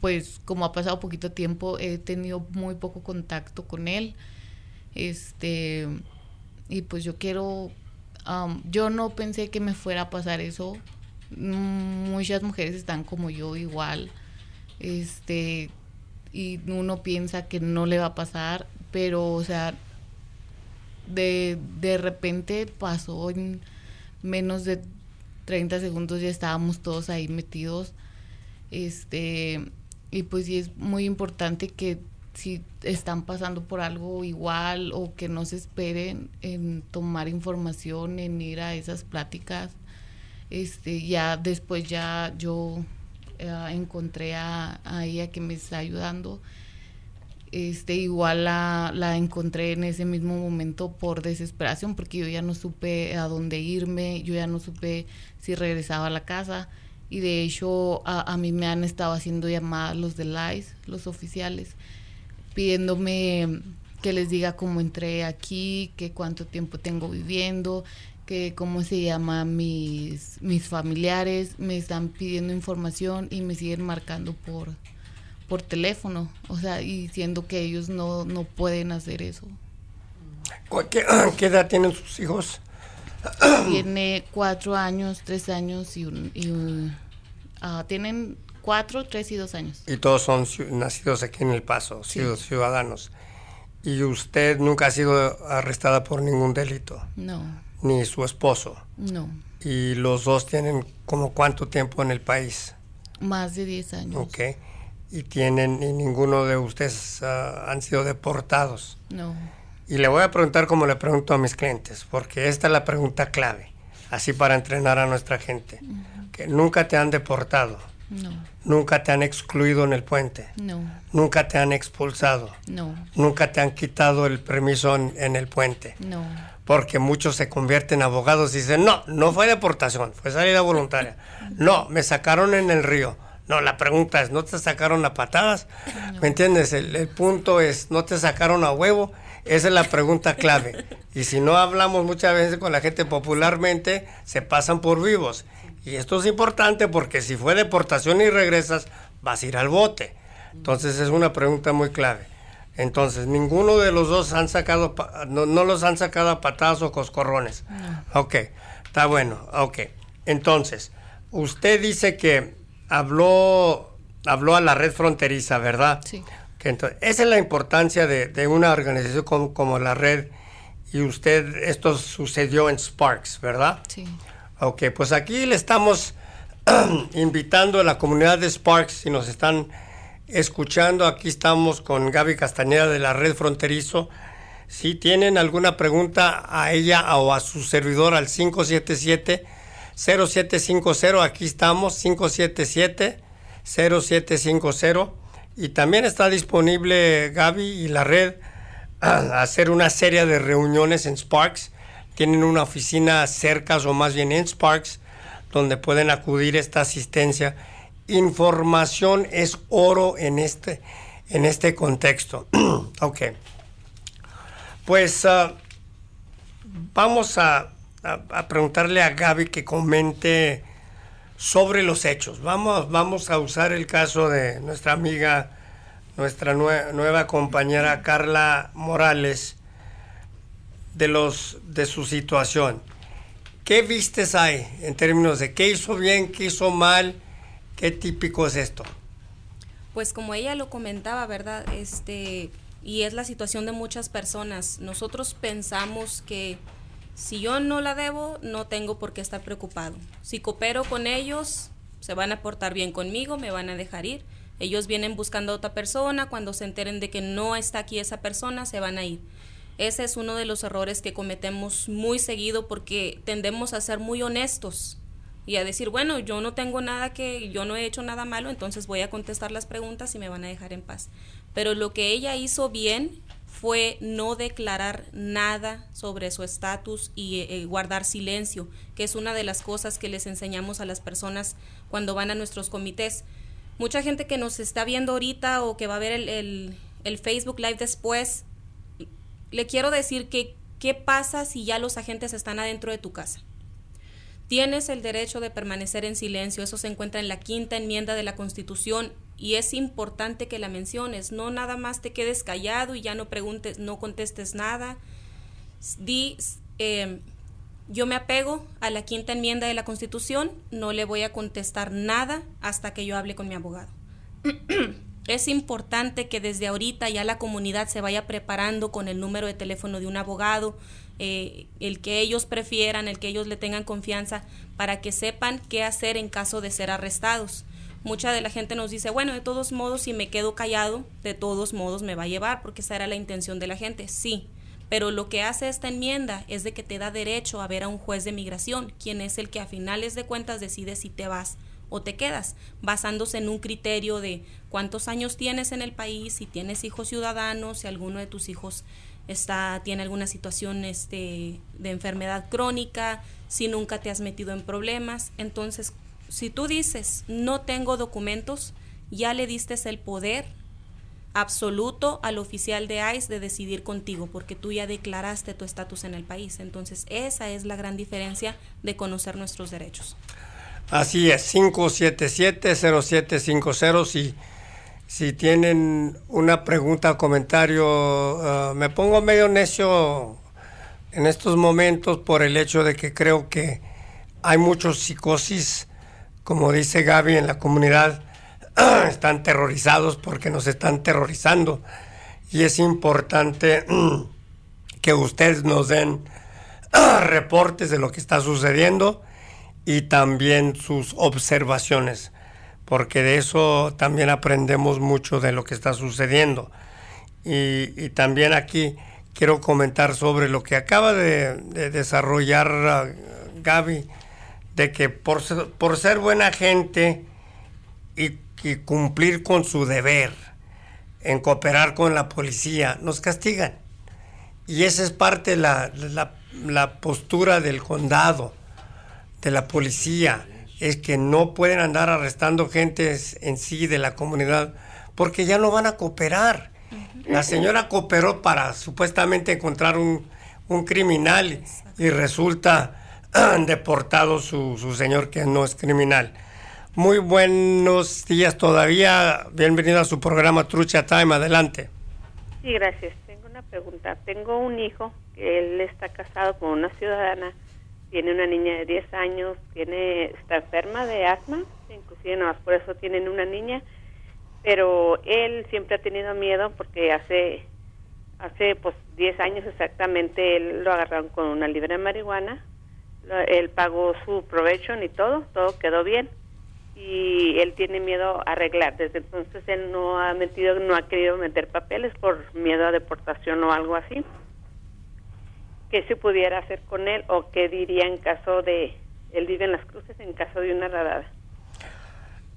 Speaker 9: pues como ha pasado poquito tiempo he tenido muy poco contacto con él. Este y pues yo quiero yo no pensé que me fuera a pasar eso. Muchas mujeres están como yo igual. Este y uno piensa que no le va a pasar, pero o sea, de, de repente pasó en menos de 30 segundos ya estábamos todos ahí metidos. Este, y pues sí es muy importante que si están pasando por algo igual o que no se esperen en tomar información, en ir a esas pláticas. Este, ya después ya yo eh, encontré a, ella que me está ayudando este, igual la, la encontré en ese mismo momento por desesperación, porque yo ya no supe a dónde irme, yo ya no supe si regresaba a la casa. Y de hecho, a, a mí me han estado haciendo llamadas los de los oficiales, pidiéndome que les diga cómo entré aquí, que cuánto tiempo tengo viviendo, que cómo se llaman mis, mis familiares, me están pidiendo información y me siguen marcando por, por teléfono, o sea, y diciendo que ellos no, no pueden hacer eso.
Speaker 2: ¿Qué, qué edad tienen sus hijos?
Speaker 9: Tiene cuatro años, tres años y un... Y un ah, tienen cuatro, tres y dos años.
Speaker 2: Y todos son nacidos aquí en El Paso,
Speaker 9: Sí.
Speaker 2: ciu- ciudadanos. Y usted nunca ha sido arrestada por ningún delito,
Speaker 9: No,
Speaker 2: ni su esposo.
Speaker 9: no,
Speaker 2: Y los dos tienen como cuánto tiempo en el país.
Speaker 9: más de diez años.
Speaker 2: Ok. Y tienen, y ninguno de ustedes ah, han sido deportados.
Speaker 9: No,
Speaker 2: Y le voy a preguntar como le pregunto a mis clientes, porque esta es la pregunta clave, así para entrenar a nuestra gente. Que nunca te han deportado,
Speaker 9: no,
Speaker 2: nunca te han excluido en el puente,
Speaker 9: no,
Speaker 2: nunca te han expulsado,
Speaker 9: no,
Speaker 2: nunca te han quitado el permiso en, en el puente.
Speaker 9: no,
Speaker 2: Porque muchos se convierten en abogados y dicen, no, no fue deportación, fue salida voluntaria. No, me sacaron en el río. No, la pregunta es, ¿no te sacaron a patadas? ¿Me entiendes? El, el punto es, ¿no te sacaron a huevo? Esa es la pregunta clave. Y si no hablamos muchas veces con la gente popularmente, se pasan por vivos. Y esto es importante porque si fue deportación y regresas, vas a ir al bote. Entonces es una pregunta muy clave. Entonces, ninguno de los dos han sacado, no, no los han sacado a patadas o coscorrones. Ok, está bueno, ok. Entonces, usted dice que habló, habló a la red fronteriza, ¿verdad?
Speaker 9: Sí.
Speaker 2: Que entonces, esa es la importancia de, de una organización como, como la red. Y usted, esto sucedió en Sparks, ¿verdad?
Speaker 9: sí,
Speaker 2: Ok, pues aquí le estamos invitando a la comunidad de Sparks, si nos están escuchando, aquí estamos con Gaby Castañeda de la Red Fronterizo. Si tienen alguna pregunta a ella o a su servidor al 577-0750, aquí estamos, 577-0750. Y también está disponible Gaby y la red hacer una serie de reuniones en Sparks. Tienen una oficina cerca o más bien en Sparks donde pueden acudir esta asistencia. Información es oro en este, en este contexto. ok. Pues ah, vamos a, a- preguntarle a Gaby que comente sobre los hechos. Vamos, vamos a usar el caso de nuestra amiga, nuestra nue- nueva compañera Carla Morales, de, los, de su situación. ¿Qué vistes hay en términos de qué hizo bien, qué hizo mal, qué típico es esto?
Speaker 6: Pues como ella lo comentaba, ¿verdad? Este, y es la situación de muchas personas. Nosotros pensamos que si yo no la debo, no tengo por qué estar preocupado. Si coopero con ellos, se van a portar bien conmigo, me van a dejar ir. Ellos vienen buscando a otra persona, cuando se enteren de que no está aquí esa persona, se van a ir. Ese es uno de los errores que cometemos muy seguido porque tendemos a ser muy honestos y a decir, bueno, yo no tengo nada que, yo no he hecho nada malo, entonces voy a contestar las preguntas y me van a dejar en paz. Pero lo que ella hizo bien fue no declarar nada sobre su estatus y eh, guardar silencio, que es una de las cosas que les enseñamos a las personas cuando van a nuestros comités. Mucha gente que nos está viendo ahorita o que va a ver el, el- el Facebook Live después, le quiero decir que qué pasa si ya los agentes están adentro de tu casa. Tienes el derecho de permanecer en silencio, eso se encuentra en la quinta enmienda de la Constitución y es importante que la menciones, no nada más te quedes callado y ya no preguntes, no contestes nada. Di, eh, yo me apego a la quinta enmienda de la Constitución, no le voy a contestar nada hasta que yo hable con mi abogado. Es importante que desde ahorita ya la comunidad se vaya preparando con el número de teléfono de un abogado, eh, el que ellos prefieran, el que ellos le tengan confianza, para que sepan qué hacer en caso de ser arrestados. Mucha de la gente nos dice, bueno, de todos modos, si me quedo callado, de todos modos me va a llevar, porque esa era la intención de la gente. Sí, pero lo que hace esta enmienda es de que te da derecho a ver a un juez de migración, quien es el que a finales de cuentas decide si te vas o te quedas, basándose en un criterio de cuántos años tienes en el país, si tienes hijos ciudadanos, si alguno de tus hijos está, tiene alguna situación este, de enfermedad crónica, si nunca te has metido en problemas. Entonces, si tú dices, no tengo documentos, ya le diste el poder absoluto al oficial de ICE de decidir contigo, porque tú ya declaraste tu estatus en el país. Entonces, esa es la gran diferencia de conocer nuestros derechos.
Speaker 2: Así es, 577-0750. Si, si tienen una pregunta o comentario, uh, me pongo medio necio en estos momentos por el hecho de que creo que hay muchos psicosis, como dice Gaby, en la comunidad están terrorizados porque nos están terrorizando. Y es importante que ustedes nos den reportes de lo que está sucediendo y también sus observaciones, porque de eso también aprendemos mucho de lo que está sucediendo. Y, también aquí quiero comentar sobre lo que acaba de, desarrollar uh, Gaby, de que por por ser buena gente y y cumplir con su deber en cooperar con la policía, nos castigan. Y esa es parte de la, la, postura del condado, de la policía, es que no pueden andar arrestando gente en sí de la comunidad porque ya no van a cooperar. La señora cooperó para supuestamente encontrar un, un criminal y resulta deportado su, su señor que no es criminal. Muy buenos días todavía. Bienvenido a su programa Trucha Time. Adelante.
Speaker 10: Sí, gracias. Tengo una pregunta. Tengo un hijo que él está casado con una ciudadana. Tiene una niña de 10 años. Tiene está enferma de asma. Inclusive nada más por eso tienen una niña. Pero él siempre ha tenido miedo porque hace hace pues 10 años exactamente él lo agarraron con una libre de marihuana. Él pagó su provecho y todo. Todo quedó bien y él tiene miedo a arreglar. Desde entonces él no ha metido, no ha querido meter papeles por miedo a deportación o algo así. ¿Qué se pudiera hacer con él o qué diría en caso de, él vive en las cruces en caso de una radada?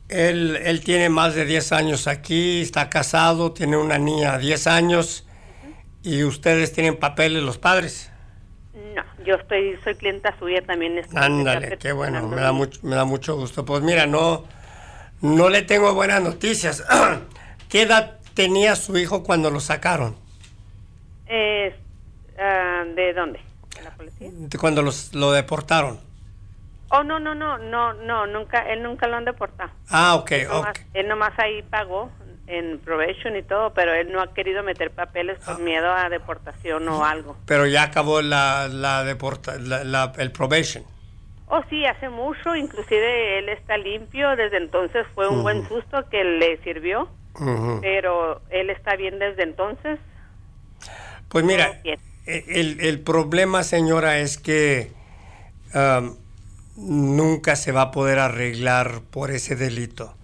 Speaker 2: Él, él tiene más de 10 años aquí, está casado, tiene una niña de 10 años y ustedes tienen papeles los padres.
Speaker 10: No, yo estoy, soy clienta suya también.
Speaker 2: Ándale, qué bueno, me da, mucho, me da mucho gusto. Pues mira, no, no le tengo buenas noticias. ¿Qué edad tenía su hijo cuando lo sacaron?
Speaker 10: Ah, ¿De dónde? ¿De la policía?
Speaker 2: Cuando los, lo deportaron.
Speaker 10: Oh, no, no, no, no, no, nunca, él nunca lo han deportado.
Speaker 2: Ah, ok,
Speaker 10: él
Speaker 2: ok.
Speaker 10: él nomás ahí pagó, en probation y todo, pero él no ha querido meter papeles por ah. miedo a deportación o algo.
Speaker 2: Pero ya acabó la, la, deporta, la, el probation.
Speaker 10: Oh, sí, hace mucho, inclusive él está limpio, desde entonces fue un buen susto que le sirvió, pero él está bien desde entonces.
Speaker 2: Pues mira, el, problema, señora, es que um, nunca se va a poder arreglar por ese delito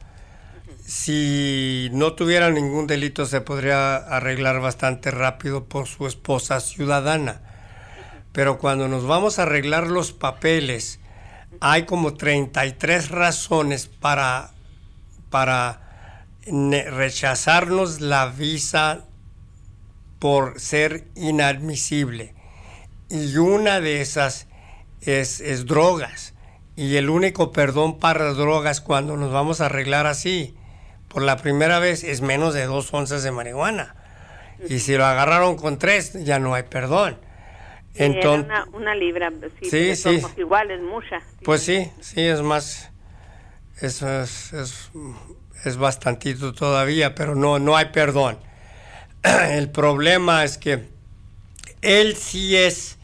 Speaker 2: si no tuviera ningún delito se podría arreglar bastante rápido por su esposa ciudadana. Pero cuando nos vamos a arreglar los papeles, hay como 33 razones para, para rechazarnos la visa por ser inadmisible. Y una de esas es, es drogas. Y el único perdón para drogas cuando nos vamos a arreglar así por la primera vez es menos de dos onzas de marihuana. Y si lo agarraron con tres, ya no hay perdón.
Speaker 10: Entonces, una, libra, sí, sí, igual es mucha.
Speaker 2: Pues sí, sí, es más, eso es, es, es bastantito todavía, pero no, no hay perdón. El problema es que él sí es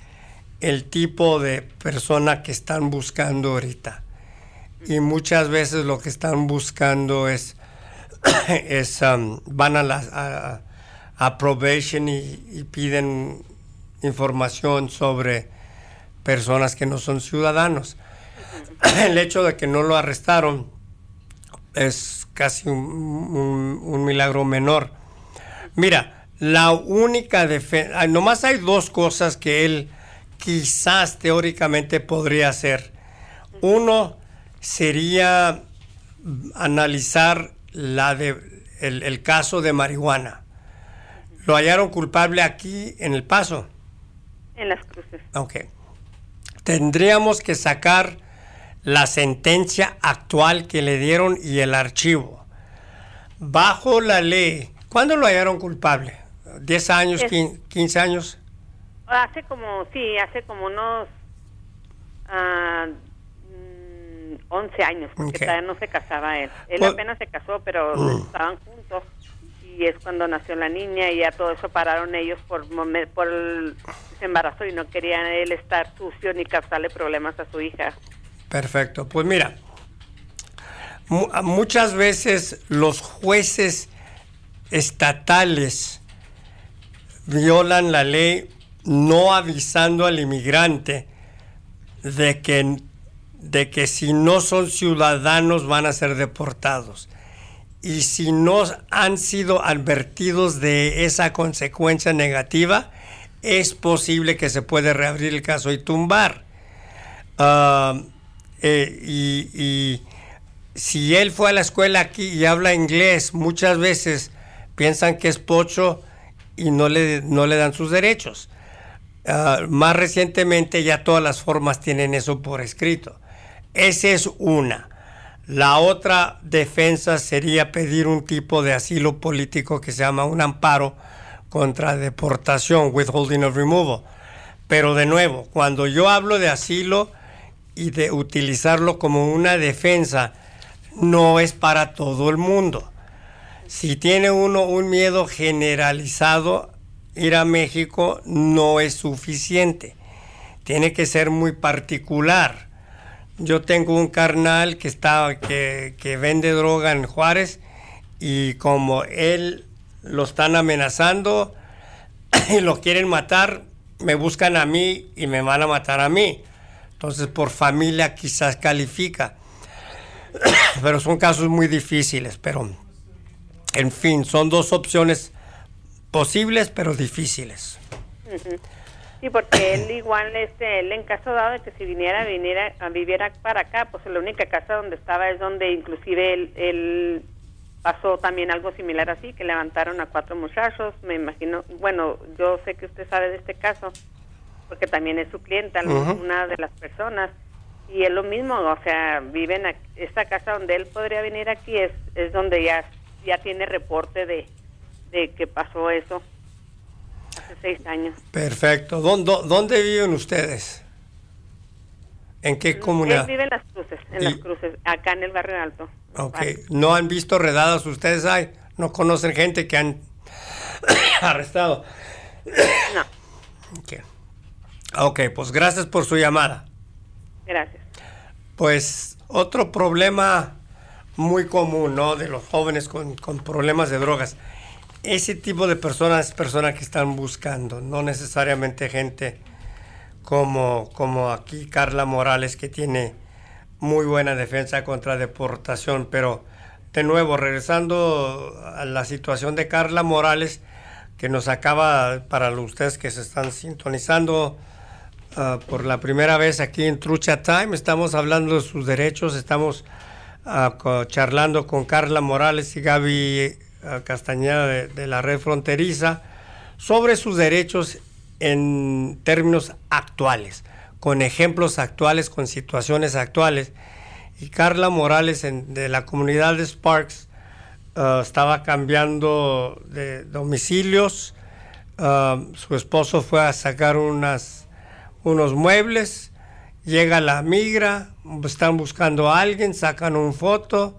Speaker 2: el tipo de persona que están buscando ahorita. Y muchas veces lo que están buscando es es, um, van a la probation y, piden información sobre personas que no son ciudadanos. El hecho de que no lo arrestaron es casi un milagro menor. Mira, la única defensa, nomás hay dos cosas que él quizás teóricamente podría hacer. Uno sería analizar la de, el, el caso de marihuana. ¿Lo hallaron culpable aquí en El Paso?
Speaker 10: En las cruces.
Speaker 2: Ok. Tendríamos que sacar la sentencia actual que le dieron y el archivo. Bajo la ley, ¿cuándo lo hallaron culpable? ¿10 años,
Speaker 10: Es-
Speaker 2: 15, 15 años?
Speaker 10: Hace como, sí, hace como unos 11 años, porque todavía no se casaba él. Él
Speaker 2: Pues-
Speaker 10: apenas se casó, pero
Speaker 2: Mm.
Speaker 10: estaban juntos. Y es cuando nació la niña y ya todo eso pararon ellos por, por el se embarazó y no querían él estar sucio ni causarle problemas a su hija.
Speaker 2: Perfecto. Pues mira, muchas veces los jueces estatales violan la ley no avisando al inmigrante de que, de que si no son ciudadanos van a ser deportados. Y si no han sido advertidos de esa consecuencia negativa, es posible que se puede reabrir el caso y tumbar. Ah, eh, y, y si él fue a la escuela aquí y habla inglés, muchas veces piensan que es pocho y no le, no le dan sus derechos. Ah, más recientemente ya todas las formas tienen eso por escrito. Esa es una. La otra defensa sería pedir un tipo de asilo político que se llama un amparo contra deportación, withholding of removal. Pero de nuevo, cuando yo hablo de asilo y de utilizarlo como una defensa, no es para todo el mundo. Si tiene uno un miedo generalizado, ir a México no es suficiente. Tiene que ser muy particular. Yo tengo un carnal que está que, que vende droga en Juárez y como él lo están amenazando y lo quieren matar, me buscan a mí y me van a matar a mí. Entonces por familia quizás califica. pero son casos muy difíciles, pero en fin, son dos opciones posibles pero difíciles.
Speaker 10: Sí, porque él igual, este, él en caso dado de que si viniera, viniera a viviera para acá, pues la única casa donde estaba es donde inclusive él, él pasó también algo similar así, que levantaron a cuatro muchachos, me imagino, bueno, yo sé que usted sabe de este caso, porque también es su clienta,
Speaker 11: Ujú.
Speaker 10: una de las personas, y es lo mismo, o sea, viven, aquí, esta casa donde él podría venir aquí es, es donde ya, ya tiene reporte de, de que pasó eso hace seis años.
Speaker 2: Perfecto. ¿Dónde, dónde viven ustedes? ¿En qué
Speaker 10: Él
Speaker 2: comunidad?
Speaker 10: vive en las cruces, en
Speaker 2: Y-
Speaker 10: las cruces, acá en el barrio alto.
Speaker 2: Ok. ¿No han visto redadas ustedes hay? ¿No conocen gente que han arrestado?
Speaker 10: No.
Speaker 2: Ok. Ok, pues gracias por su llamada.
Speaker 10: Gracias.
Speaker 2: Pues otro problema muy común, ¿no? De los jóvenes con, con problemas de drogas. Ese tipo de personas, personas que están buscando, no necesariamente gente como, como aquí Carla Morales, que tiene muy buena defensa contra deportación, pero de nuevo, regresando a la situación de Carla Morales, que nos acaba, para ustedes que se están sintonizando ah, por la primera vez aquí en Trucha Time, estamos hablando de sus derechos, estamos charlando con Carla Morales y Gaby ah, Castañeda de, la red fronteriza sobre sus derechos en términos actuales, con ejemplos actuales, con situaciones actuales. Y Carla Morales de la comunidad de Sparks ah, estaba cambiando de domicilios. Ah, su esposo fue a sacar unos muebles. Llega la migra, están buscando a alguien, sacan una foto,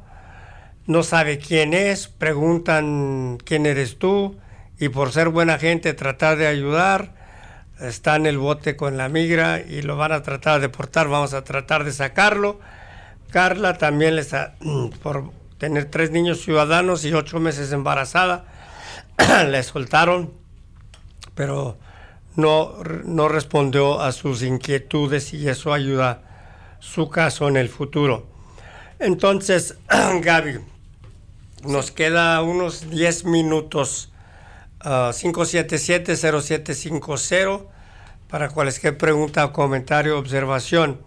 Speaker 2: no sabe quién es, preguntan quién eres tú y por ser buena gente tratar de ayudar, está en el bote con la migra y lo van a tratar de deportar, vamos a tratar de sacarlo. Carla también le está, por tener tres niños ciudadanos y ocho meses embarazada, le soltaron, pero no, no respondió a sus inquietudes y eso ayuda su caso en el futuro. Entonces, Gaby, nos queda unos 10 minutos. ah, 577-0750 para cualquier pregunta, comentario, observación.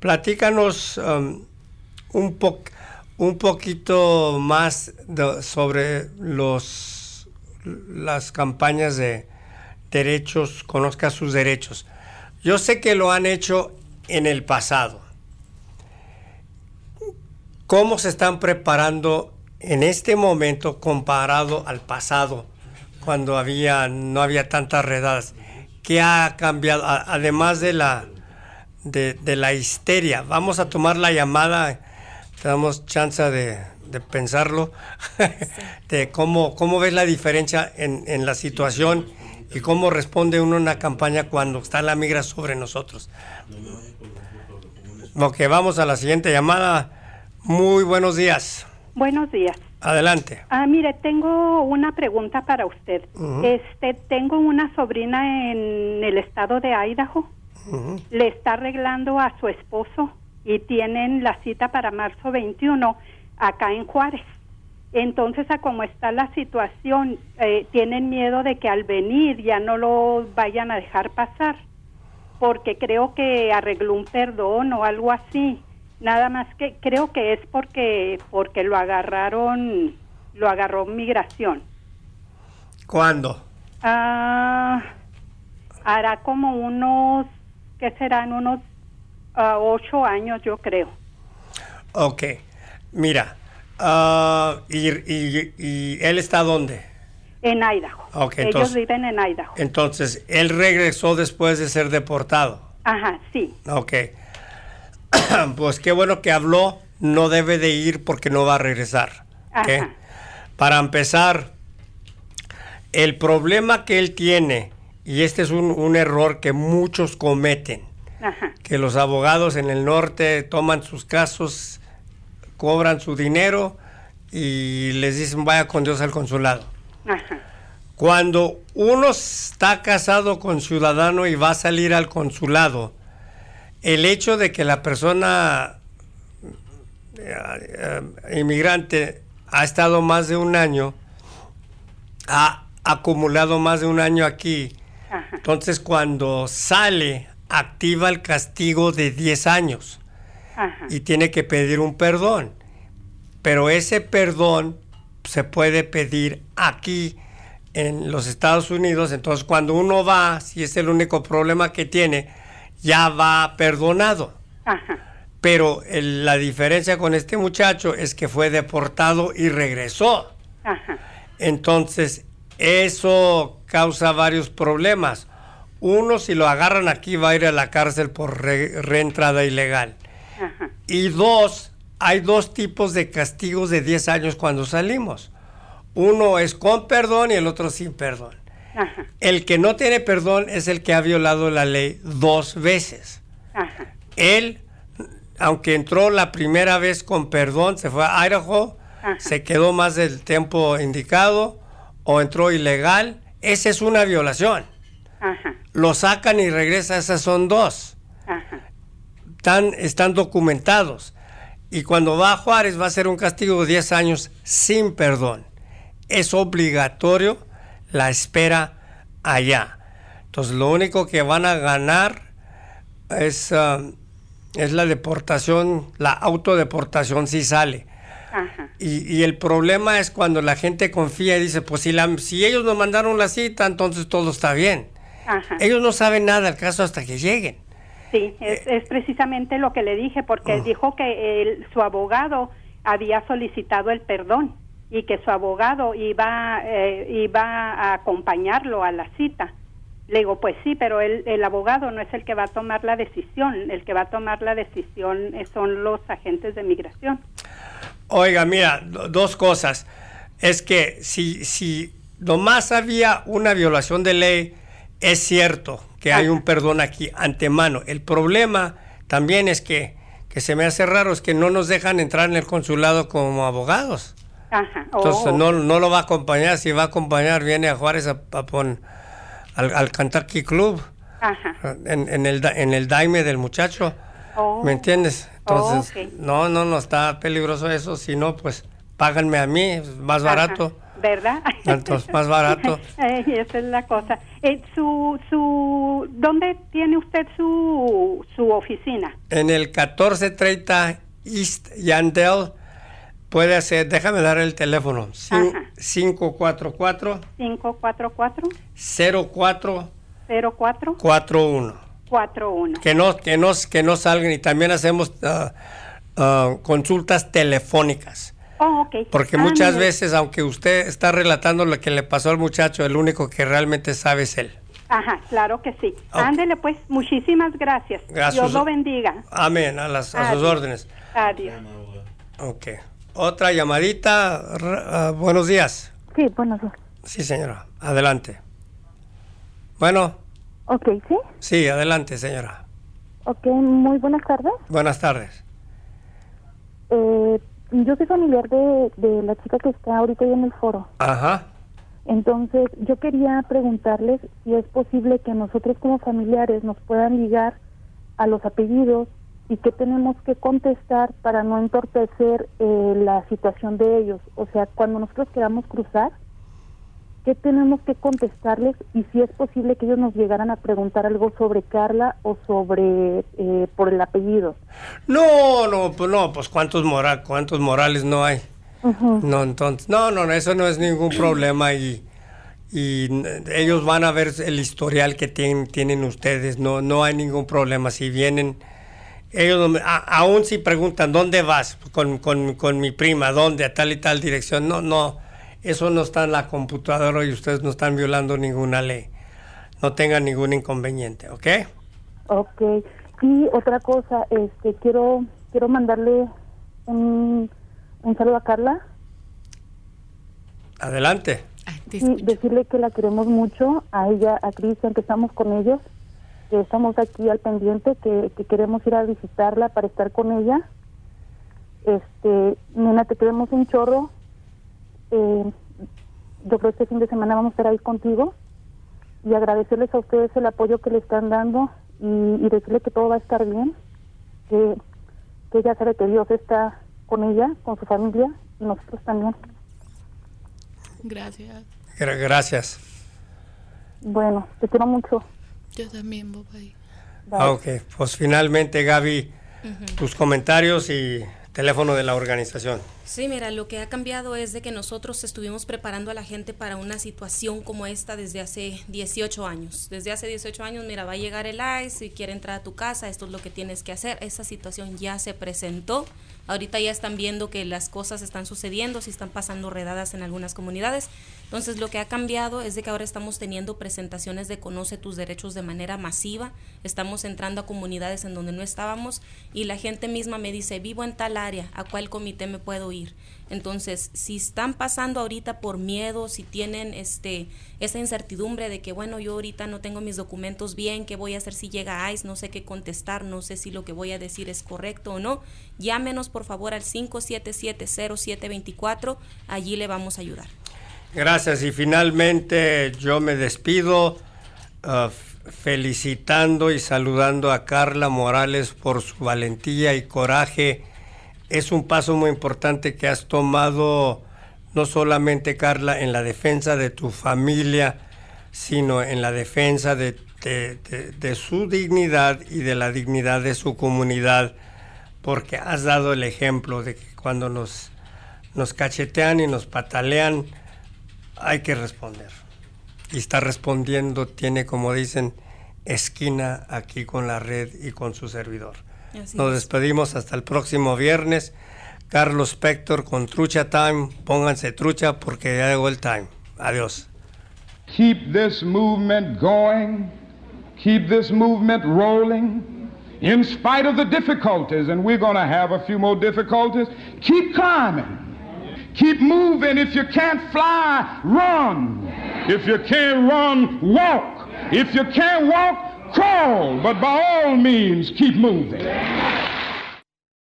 Speaker 2: Platícanos um, un, po- un poquito más de- sobre los las campañas de derechos, conozca sus derechos. Yo sé que lo han hecho en el pasado. ¿Cómo se están preparando en este momento comparado al pasado, cuando había no había tantas redadas? ¿Qué ha cambiado? Además de la de, la histeria. Vamos a tomar la llamada, te damos chance de, pensarlo, de cómo, cómo ves la diferencia en, en la situación y cómo responde uno en una campaña cuando está la migra sobre nosotros. Ok, vamos a la siguiente llamada. Muy buenos días.
Speaker 11: Buenos días.
Speaker 2: Adelante.
Speaker 11: Ah, mire, tengo una pregunta para usted. Este, tengo una sobrina en el estado de Idaho. Le está arreglando a su esposo y tienen la cita para marzo 21 acá en Juárez. Entonces, a como está la situación, eh, tienen miedo de que al venir ya no lo vayan a dejar pasar, porque creo que arregló un perdón o algo así. Nada más que creo que es porque porque lo agarraron, lo agarró migración.
Speaker 2: ¿Cuándo?
Speaker 11: Ah, hará como unos, ¿qué serán? Unos ah, ocho años, yo creo.
Speaker 2: Ok, mira, ah, y, y- y él está dónde?
Speaker 11: En Idaho.
Speaker 2: Ok,
Speaker 11: Ellos
Speaker 2: entonces-
Speaker 11: viven en Idaho.
Speaker 2: Entonces, él regresó después de ser deportado.
Speaker 11: Ajá, sí.
Speaker 2: Ok. pues qué bueno que habló. No debe de ir porque no va a regresar. ¿ok?
Speaker 11: Ajá.
Speaker 2: Para empezar, el problema que él tiene, y este es un, un error que muchos cometen,
Speaker 11: Ajá.
Speaker 2: que los abogados en el norte toman sus casos, cobran su dinero y les dicen vaya con Dios al consulado.
Speaker 11: Ajá.
Speaker 2: Cuando uno está casado con ciudadano y va a salir al consulado, el hecho de que la persona eh, eh, inmigrante ha estado más de un año, ha acumulado más de un año aquí, entonces cuando sale activa el castigo de 10 años
Speaker 11: Ajá.
Speaker 2: y tiene que pedir un perdón. Pero ese perdón se puede pedir aquí en los Estados Unidos. Entonces cuando uno va, si es el único problema que tiene, ya va perdonado.
Speaker 11: Ajá.
Speaker 2: Pero el- la diferencia con este muchacho es que fue deportado y regresó.
Speaker 11: Ajá.
Speaker 2: Entonces, eso causa varios problemas. Uno, si lo agarran aquí, va a ir a la cárcel por re- reentrada ilegal.
Speaker 11: Ajá.
Speaker 2: Y dos, hay dos tipos de castigos de 10 años cuando salimos. Uno es con perdón y el otro sin perdón.
Speaker 11: Ajá.
Speaker 2: El que no tiene perdón es el que ha violado la ley dos veces.
Speaker 11: Ajá.
Speaker 2: Él, aunque entró la primera vez con perdón, se fue a Idaho, se quedó más del tiempo indicado o entró ilegal, esa es una violación.
Speaker 11: Ajá.
Speaker 2: Lo sacan y regresa, esas son dos.
Speaker 11: Ajá.
Speaker 2: Están, están documentados. Y cuando va a Juárez va a ser un castigo de 10 años sin perdón. Es obligatorio la espera allá. Entonces lo único que van a ganar es, ah, es la deportación, la autodeportación si sale.
Speaker 11: Ajá.
Speaker 2: Y, y el problema es cuando la gente confía y dice, pues si, la- si ellos nos mandaron la cita, entonces todo está bien.
Speaker 11: Ajá.
Speaker 2: Ellos no saben nada del caso hasta que lleguen.
Speaker 11: Sí, es, es precisamente lo que le dije, porque
Speaker 2: Ah.
Speaker 11: dijo que el- su abogado había solicitado el perdón y que su abogado iba, eh, iba a acompañarlo a la cita. Le digo, pues sí, pero el, el abogado no es el que va a tomar la decisión, el que va a tomar la decisión eh, son los agentes de migración.
Speaker 2: Oiga, mira, do- dos cosas. Es que si, si nomás había una violación de ley, es cierto que hay un perdón aquí antemano. El problema también es que, que se me hace raro, es que no nos dejan entrar en el consulado como abogados.
Speaker 11: Ajá.
Speaker 2: Entonces
Speaker 11: Oh.
Speaker 2: no, no lo va a acompañar, si va a acompañar viene a Juárez a, a pon- al, al Kentucky Club,
Speaker 11: Ajá.
Speaker 2: en, en el, en el daime del muchacho.
Speaker 11: Oh.
Speaker 2: ¿Me entiendes? Entonces,
Speaker 11: Oh,
Speaker 2: no, no, no está peligroso eso, si no, pues páganme a mí, es más
Speaker 11: Ajá.
Speaker 2: barato.
Speaker 11: ¿Verdad?
Speaker 2: Entonces, más barato.
Speaker 11: Esa es la cosa. Eh, su, su, ¿Dónde tiene usted su, su oficina?
Speaker 2: En el 1430 East Yandell, Puede hacer, déjame dar el teléfono. Cin-
Speaker 11: Ajá.
Speaker 2: 544
Speaker 11: 544
Speaker 2: 0441
Speaker 11: 0441.
Speaker 2: que no que no que no salgan y también hacemos ah, ah, consultas telefónicas
Speaker 11: Oh,
Speaker 2: porque
Speaker 11: Ah,
Speaker 2: muchas
Speaker 11: mire.
Speaker 2: veces aunque usted está relatando lo que le pasó al muchacho el único que realmente sabe es él
Speaker 11: Ajá, claro que sí. Ándele pues, muchísimas gracias.
Speaker 2: Gracias.
Speaker 11: Dios lo bendiga.
Speaker 2: amén a las a sus órdenes
Speaker 11: Adiós.
Speaker 2: ok otra llamadita ah, buenos días
Speaker 3: Sí, buenos días.
Speaker 2: sí señora adelante bueno
Speaker 3: Ok, sí.
Speaker 2: sí adelante señora
Speaker 3: Ok, muy buenas tardes.
Speaker 2: buenas tardes
Speaker 3: Eh, yo soy familiar de, de la chica que está ahorita ahí en el foro.
Speaker 2: ajá
Speaker 3: Entonces, yo quería preguntarles si es posible que nosotros como familiares nos puedan ligar a los apellidos y qué tenemos que contestar para no entorpecer eh, la situación de ellos. O sea, cuando nosotros queramos cruzar, ¿qué tenemos que contestarles? Y si es posible que ellos nos llegaran a preguntar algo sobre Carla o sobre eh, por el apellido.
Speaker 2: No, no, pues no, pues cuántos moral, cuántos morales no hay. No, entonces, no, no, eso no es ningún problema y, y ellos van a ver el historial que tienen, tienen ustedes, no, no hay ningún problema. Si vienen, ellos, a- aún si preguntan, ¿dónde vas? Con, con, con mi prima, ¿dónde? A tal y tal dirección. No, no, eso no está en la computadora y ustedes no están violando ninguna ley. No tengan ningún inconveniente, ¿ok?
Speaker 3: Ok. Y otra cosa, este, quiero quiero mandarle un, un saludo a Carla
Speaker 2: Adelante.
Speaker 3: y decirle que la queremos mucho, a ella, a Cristian, que estamos con ellos, que estamos aquí al pendiente, que, que queremos ir a visitarla para estar con ella. Este, nena, te queremos un chorro. Eh, yo creo que este fin de semana vamos a estar ahí contigo y agradecerles a ustedes el apoyo que le están dando y, y decirle que todo va a estar bien, que, que ella sabe que Dios está con ella, con su familia y nosotros también.
Speaker 9: Gracias.
Speaker 2: Gra- Gracias.
Speaker 3: Bueno, te quiero mucho.
Speaker 9: Yo también, bye.
Speaker 2: Ah, ok, pues finalmente Gaby, tus comentarios y teléfono de la organización.
Speaker 6: Sí, mira, lo que ha cambiado es de que nosotros estuvimos preparando a la gente para una situación como esta desde hace 18 años. Desde hace 18 años, mira, va a llegar el ICE, si quiere entrar a tu casa, esto es lo que tienes que hacer. Esa situación ya se presentó. Ahorita ya están viendo que las cosas están sucediendo, si están pasando redadas en algunas comunidades. Entonces, lo que ha cambiado es de que ahora estamos teniendo presentaciones de Conoce tus derechos de manera masiva. Estamos entrando a comunidades en donde no estábamos y la gente misma me dice, vivo en tal área, ¿a cuál comité me puedo ir? Entonces, si están pasando ahorita por miedo, si tienen este esa incertidumbre de que bueno, yo ahorita no tengo mis documentos bien, ¿qué voy a hacer si llega ICE? No sé qué contestar, no sé si lo que voy a decir es correcto o no. Llámenos por favor al 577-0724, allí le vamos a ayudar.
Speaker 2: Gracias y finalmente yo me despido f- felicitando y saludando a Carla Morales por su valentía y coraje. Es un paso muy importante que has tomado, no solamente Carla, en la defensa de tu familia, sino en la defensa de, su dignidad y de la dignidad de su comunidad, porque has dado el ejemplo de que cuando nos, nos cachetean y nos patalean, hay que responder. Y está respondiendo, tiene como dicen, esquina aquí con la red y con su servidor.
Speaker 6: Así
Speaker 2: Nos
Speaker 6: es.
Speaker 2: despedimos hasta el próximo viernes. Carlos Spector con Trucha Time. Pónganse trucha porque ya llegó el time. Adiós.
Speaker 12: Keep this movement going. Keep this movement rolling. In spite of the difficulties, and we're going to have a few more difficulties, keep climbing. Keep moving. If you can't fly, run. If you can't run, walk. If you can't walk, crawl. But by all means, keep moving.